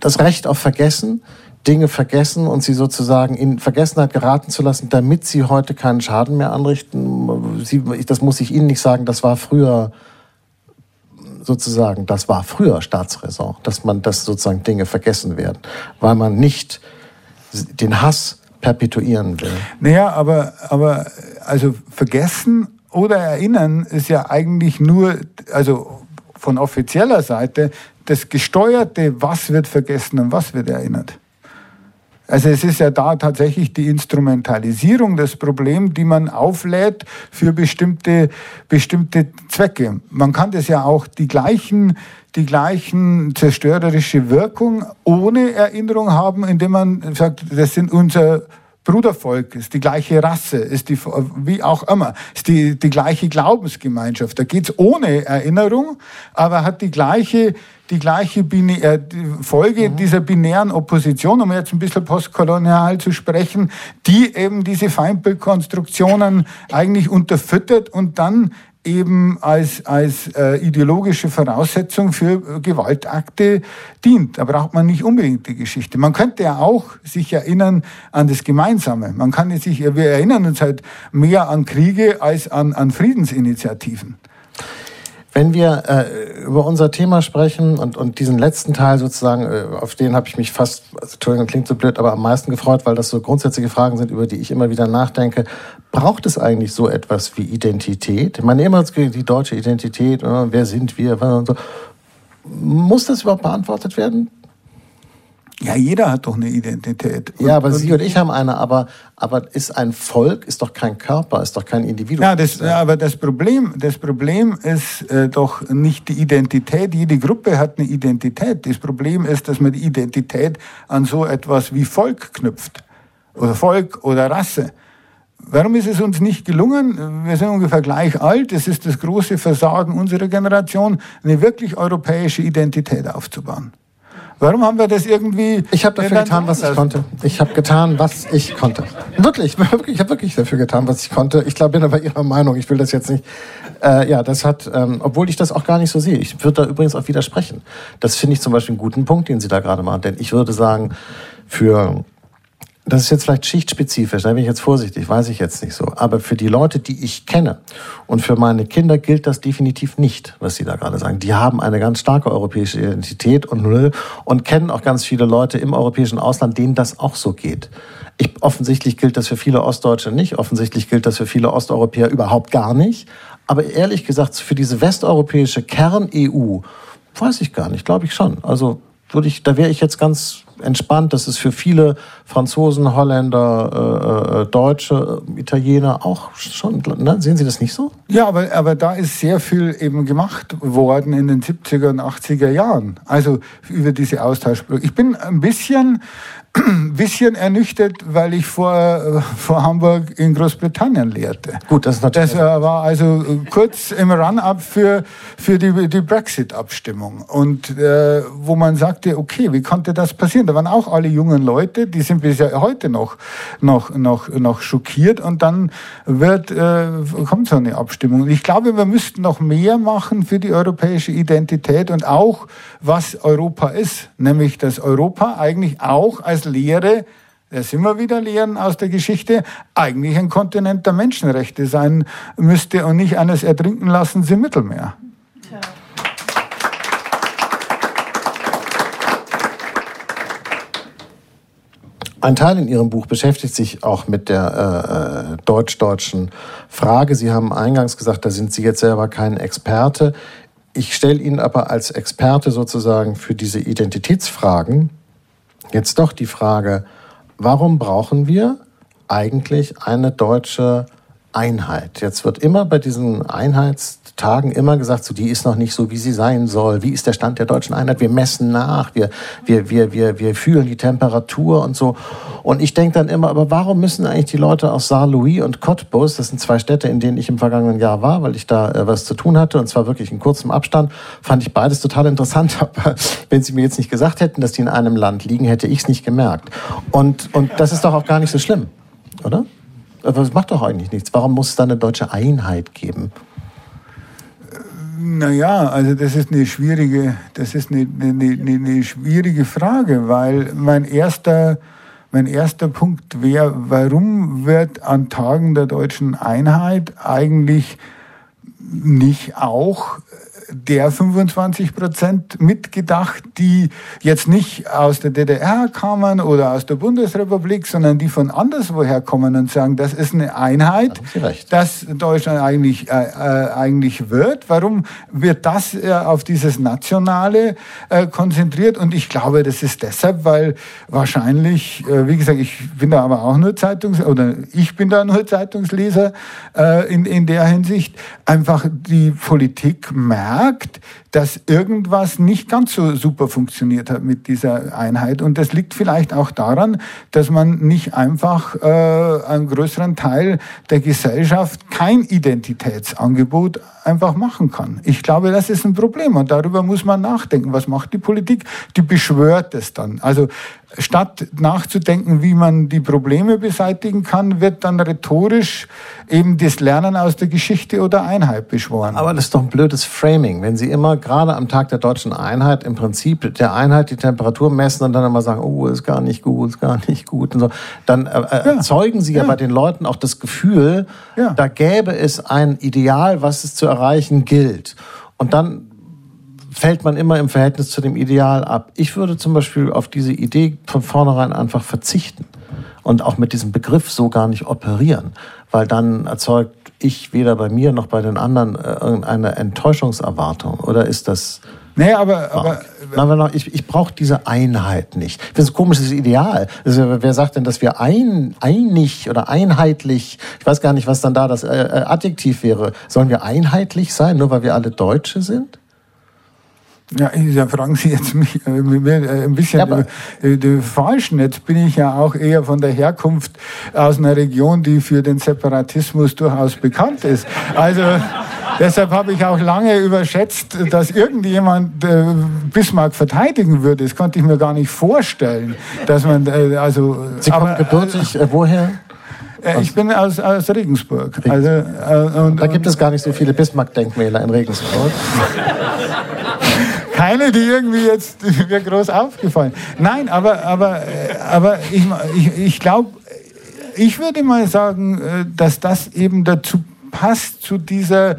das Recht auf Vergessen, Dinge vergessen und sie sozusagen in Vergessenheit geraten zu lassen, damit sie heute keinen Schaden mehr anrichten. Sie, das muss ich Ihnen nicht sagen, das war früher sozusagen, das war früher Staatsräson, dass man, dass sozusagen Dinge vergessen werden, weil man nicht den Hass perpetuieren will. Naja, aber, aber also vergessen oder erinnern ist ja eigentlich nur, also von offizieller Seite, das gesteuerte, was wird vergessen und was wird erinnert. Also es ist ja da tatsächlich die Instrumentalisierung des Problems, die man auflädt für bestimmte, bestimmte Zwecke. Man kann das ja auch die gleichen, die gleichen zerstörerische Wirkung ohne Erinnerung haben, indem man sagt, das sind unser Brudervolk, ist die gleiche Rasse, ist die, wie auch immer, ist die, die gleiche Glaubensgemeinschaft. Da geht's ohne Erinnerung, aber hat die gleiche die gleiche Bine äh, die Folge mhm. dieser binären Opposition, um jetzt ein bisschen postkolonial zu sprechen, die eben diese Feindbildkonstruktionen eigentlich unterfüttert und dann eben als, als äh, ideologische Voraussetzung für äh, Gewaltakte dient. Da braucht man nicht unbedingt die Geschichte. Man könnte ja auch sich erinnern an das Gemeinsame. Man kann sich, wir erinnern uns halt mehr an Kriege als an, an Friedensinitiativen. Wenn wir äh, über unser Thema sprechen und, und diesen letzten Teil sozusagen, äh, auf den habe ich mich fast, also, Entschuldigung, klingt so blöd, aber am meisten gefreut, weil das so grundsätzliche Fragen sind, über die ich immer wieder nachdenke. Braucht es eigentlich so etwas wie Identität? Ich meine immer die deutsche Identität, äh, wer sind wir? Und so. Muss das überhaupt beantwortet werden? Ja, jeder hat doch eine Identität. Und, ja, aber Sie und ich haben eine, aber, aber ist ein Volk, ist doch kein Körper, ist doch kein Individuum. Ja, das, ja aber das Problem, das Problem ist äh, doch nicht die Identität. Jede Gruppe hat eine Identität. Das Problem ist, dass man die Identität an so etwas wie Volk knüpft. Oder Volk oder Rasse. Warum ist es uns nicht gelungen? Wir sind ungefähr gleich alt. Es ist das große Versagen unserer Generation, eine wirklich europäische Identität aufzubauen. Warum haben wir das irgendwie? Ich habe dafür getan, was ich konnte. Ich habe getan, was ich konnte. Wirklich, <laughs> wirklich ich habe wirklich dafür getan, was ich konnte. Ich glaube, bin aber Ihrer Meinung. Ich will das jetzt nicht. Äh, ja, das hat, ähm, obwohl ich das auch gar nicht so sehe. Ich würde da übrigens auch widersprechen. Das finde ich zum Beispiel einen guten Punkt, den Sie da gerade machen. Denn ich würde sagen, für das ist jetzt vielleicht schichtspezifisch, da bin ich jetzt vorsichtig, weiß ich jetzt nicht so. Aber für die Leute, die ich kenne und für meine Kinder gilt das definitiv nicht, was Sie da gerade sagen. Die haben eine ganz starke europäische Identität und, und kennen auch ganz viele Leute im europäischen Ausland, denen das auch so geht. Ich, offensichtlich gilt das für viele Ostdeutsche nicht, offensichtlich gilt das für viele Osteuropäer überhaupt gar nicht. Aber ehrlich gesagt, für diese westeuropäische Kern-EU weiß ich gar nicht, glaube ich schon. Also würde ich, da wäre ich jetzt ganz entspannt. Das ist für viele Franzosen, Holländer, äh, äh Deutsche, äh, Italiener auch schon. Ne? Sehen Sie das nicht so? Ja, aber, aber da ist sehr viel eben gemacht worden in den 70er und 80er Jahren. Also über diese Austauschbrücke. Ich bin ein bisschen ein bisschen ernüchtert, weil ich vor, vor Hamburg in Großbritannien lehrte. Gut, das ist natürlich. Das war also kurz im Run-up für, für die, die Brexit-Abstimmung. Und äh, wo man sagte, okay, wie konnte das passieren? Da waren auch alle jungen Leute, die sind bis heute noch, noch, noch, noch schockiert. Und dann wird, äh, kommt so eine Abstimmung. Ich glaube, wir müssten noch mehr machen für die europäische Identität und auch, was Europa ist. Nämlich, dass Europa eigentlich auch als als Lehre, da sind wir wieder Lehren aus der Geschichte, eigentlich ein Kontinent der Menschenrechte sein müsste und nicht eines Ertrinken lassen im Mittelmeer. Ein Teil in Ihrem Buch beschäftigt sich auch mit der äh, deutsch-deutschen Frage. Sie haben eingangs gesagt, da sind Sie jetzt selber kein Experte. Ich stelle Ihnen aber als Experte sozusagen für diese Identitätsfragen Jetzt doch die Frage, warum brauchen wir eigentlich eine deutsche Einheit? Jetzt wird immer bei diesen Einheitstagen immer gesagt, so die ist noch nicht so, wie sie sein soll. Wie ist der Stand der deutschen Einheit? Wir messen nach, wir, wir, wir, wir, wir fühlen die Temperatur und so. Und ich denke dann immer, aber warum müssen eigentlich die Leute aus Saarlouis und Cottbus, das sind zwei Städte, in denen ich im vergangenen Jahr war, weil ich da äh, was zu tun hatte, und zwar wirklich in kurzem Abstand, fand ich beides total interessant. <laughs> Aber wenn Sie mir jetzt nicht gesagt hätten, dass die in einem Land liegen, hätte ich es nicht gemerkt. Und, und das ist doch auch gar nicht so schlimm, oder? Aber es macht doch eigentlich nichts. Warum muss es da eine deutsche Einheit geben? Naja, also das ist eine schwierige, das ist eine, eine, eine, eine schwierige Frage, weil mein erster, mein erster Punkt wäre, warum wird an Tagen der deutschen Einheit eigentlich nicht auch der 25 Prozent mitgedacht, die jetzt nicht aus der DDR kamen oder aus der Bundesrepublik, sondern die von anderswoher kommen und sagen, das ist eine Einheit, dass Deutschland eigentlich, äh, äh, eigentlich wird. Warum wird das äh, auf dieses Nationale äh, konzentriert? Und ich glaube, das ist deshalb, weil wahrscheinlich, äh, wie gesagt, ich bin da aber auch nur Zeitungs- oder ich bin da nur Zeitungsleser äh, in, in der Hinsicht, einfach die Politik merkt, merkt, dass irgendwas nicht ganz so super funktioniert hat mit dieser Einheit. Und das liegt vielleicht auch daran, dass man nicht einfach äh, einen größeren Teil der Gesellschaft kein Identitätsangebot einfach machen kann. Ich glaube, das ist ein Problem und darüber muss man nachdenken. Was macht die Politik? Die beschwört es dann. Also statt nachzudenken, wie man die Probleme beseitigen kann, wird dann rhetorisch eben das Lernen aus der Geschichte oder Einheit beschworen. Aber das ist doch ein blödes Framing, wenn Sie immer gerade am Tag der deutschen Einheit im Prinzip der Einheit die Temperatur messen und dann immer sagen, oh, ist gar nicht gut, ist gar nicht gut und so, dann äh, äh ja. erzeugen Sie ja. ja. bei den Leuten auch das Gefühl, ja. da gäbe es ein Ideal, was es zu erreichen gilt. Und dann fällt man immer im Verhältnis zu dem Ideal ab. Ich würde zum Beispiel auf diese Idee von vornherein einfach verzichten und auch mit diesem Begriff so gar nicht operieren, weil dann erzeugt ich weder bei mir noch bei den anderen äh, irgendeine Enttäuschungserwartung. Oder ist das Nee, aber, aber Na, ich, ich brauche diese Einheit nicht. Das ist ein komisches Ideal. Also, wer sagt denn, dass wir ein, einig oder einheitlich, ich weiß gar nicht, was dann da das äh, äh Adjektiv wäre. Sollen wir einheitlich sein, nur weil wir alle Deutsche sind? Ja, da fragen Sie jetzt mich äh, äh ein bisschen ja, äh, die falschen. Jetzt bin ich ja auch eher von der Herkunft aus einer Region, die für den Separatismus durchaus bekannt ist. Also <laughs> deshalb habe ich auch lange überschätzt, dass irgendjemand äh, Bismarck verteidigen würde. Das konnte ich mir gar nicht vorstellen, dass man äh, also. Sie kommen gebürtig äh, woher? Äh, ich bin aus, aus Regensburg. Also, äh, und, da gibt es gar nicht so viele Bismarck-Denkmäler in Regensburg. <laughs> keine, die irgendwie jetzt mir groß aufgefallen. Nein, aber, aber, aber ich, ich, ich glaube, ich würde mal sagen, äh, dass das eben dazu passt, zu dieser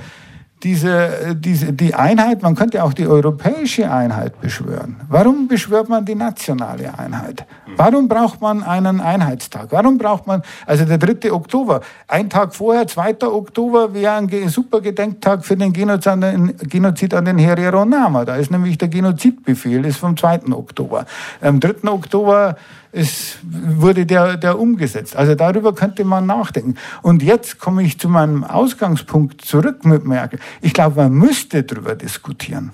diese, diese, die Einheit, man könnte auch die europäische Einheit beschwören. Warum beschwört man die nationale Einheit? Warum braucht man einen Einheitstag? Warum braucht man, also der 3. Oktober, ein Tag vorher, 2. Oktober, wäre ein super Gedenktag für den Genozid an den, Genozid an den Herero Nama. Da ist nämlich der Genozidbefehl, ist vom 2. Oktober. Am 3. Oktober es wurde der, der umgesetzt. Also darüber könnte man nachdenken. Und jetzt komme ich zu meinem Ausgangspunkt zurück mit Merkel. Ich glaube, man müsste darüber diskutieren.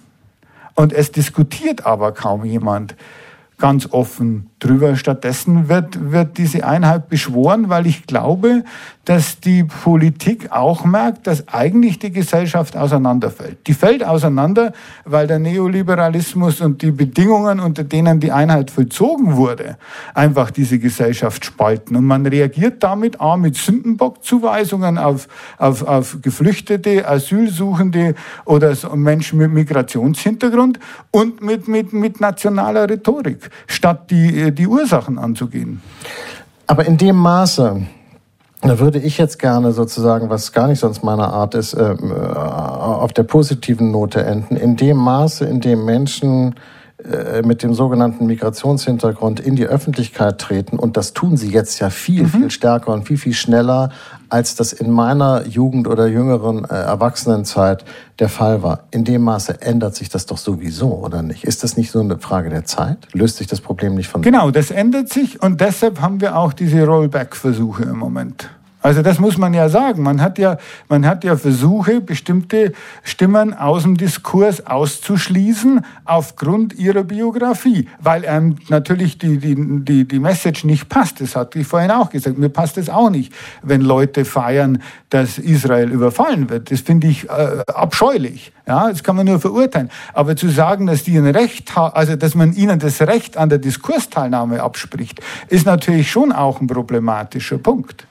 Und es diskutiert aber kaum jemand ganz offen drüber. Stattdessen wird, wird diese Einheit beschworen, weil ich glaube, dass die Politik auch merkt, dass eigentlich die Gesellschaft auseinanderfällt. Die fällt auseinander, weil der Neoliberalismus und die Bedingungen, unter denen die Einheit vollzogen wurde, einfach diese Gesellschaft spalten. Und man reagiert damit A mit Sündenbockzuweisungen auf, auf, auf Geflüchtete, Asylsuchende oder Menschen mit Migrationshintergrund und mit, mit, mit nationaler Rhetorik, statt die äh, die Ursachen anzugehen. Aber in dem Maße, da würde ich jetzt gerne sozusagen, was gar nicht sonst meine Art ist, äh, auf der positiven Note enden. In dem Maße, in dem Menschen mit dem sogenannten Migrationshintergrund in die Öffentlichkeit treten. Und das tun sie jetzt ja viel, mhm. viel stärker und viel, viel schneller, als das in meiner Jugend oder jüngeren äh, Erwachsenenzeit der Fall war. In dem Maße ändert sich das doch sowieso, oder nicht? Ist das nicht so eine Frage der Zeit? Löst sich das Problem nicht von... Genau, das ändert sich und deshalb haben wir auch diese Rollback-Versuche im Moment. Also das muss man ja sagen. Man hat ja, man hat ja Versuche, bestimmte Stimmen aus dem Diskurs auszuschließen aufgrund ihrer Biografie, weil einem natürlich die, die, die, die Message nicht passt. Das hatte ich vorhin auch gesagt. Mir passt es auch nicht, wenn Leute feiern, dass Israel überfallen wird. Das finde ich äh, abscheulich. Ja, das kann man nur verurteilen. Aber zu sagen, dass die ein Recht also dass man ihnen das Recht an der Diskursteilnahme abspricht, ist natürlich schon auch ein problematischer Punkt.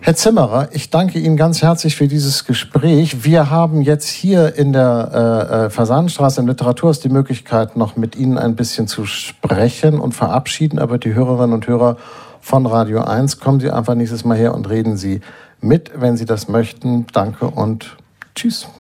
Herr Zimmerer, ich danke Ihnen ganz herzlich für dieses Gespräch. Wir haben jetzt hier in der äh, äh, Fasanstraße im Literaturhaus die Möglichkeit, noch mit Ihnen ein bisschen zu sprechen und verabschieden. Aber die Hörerinnen und Hörer von Radio 1, kommen Sie einfach nächstes Mal her und reden Sie mit, wenn Sie das möchten. Danke und tschüss.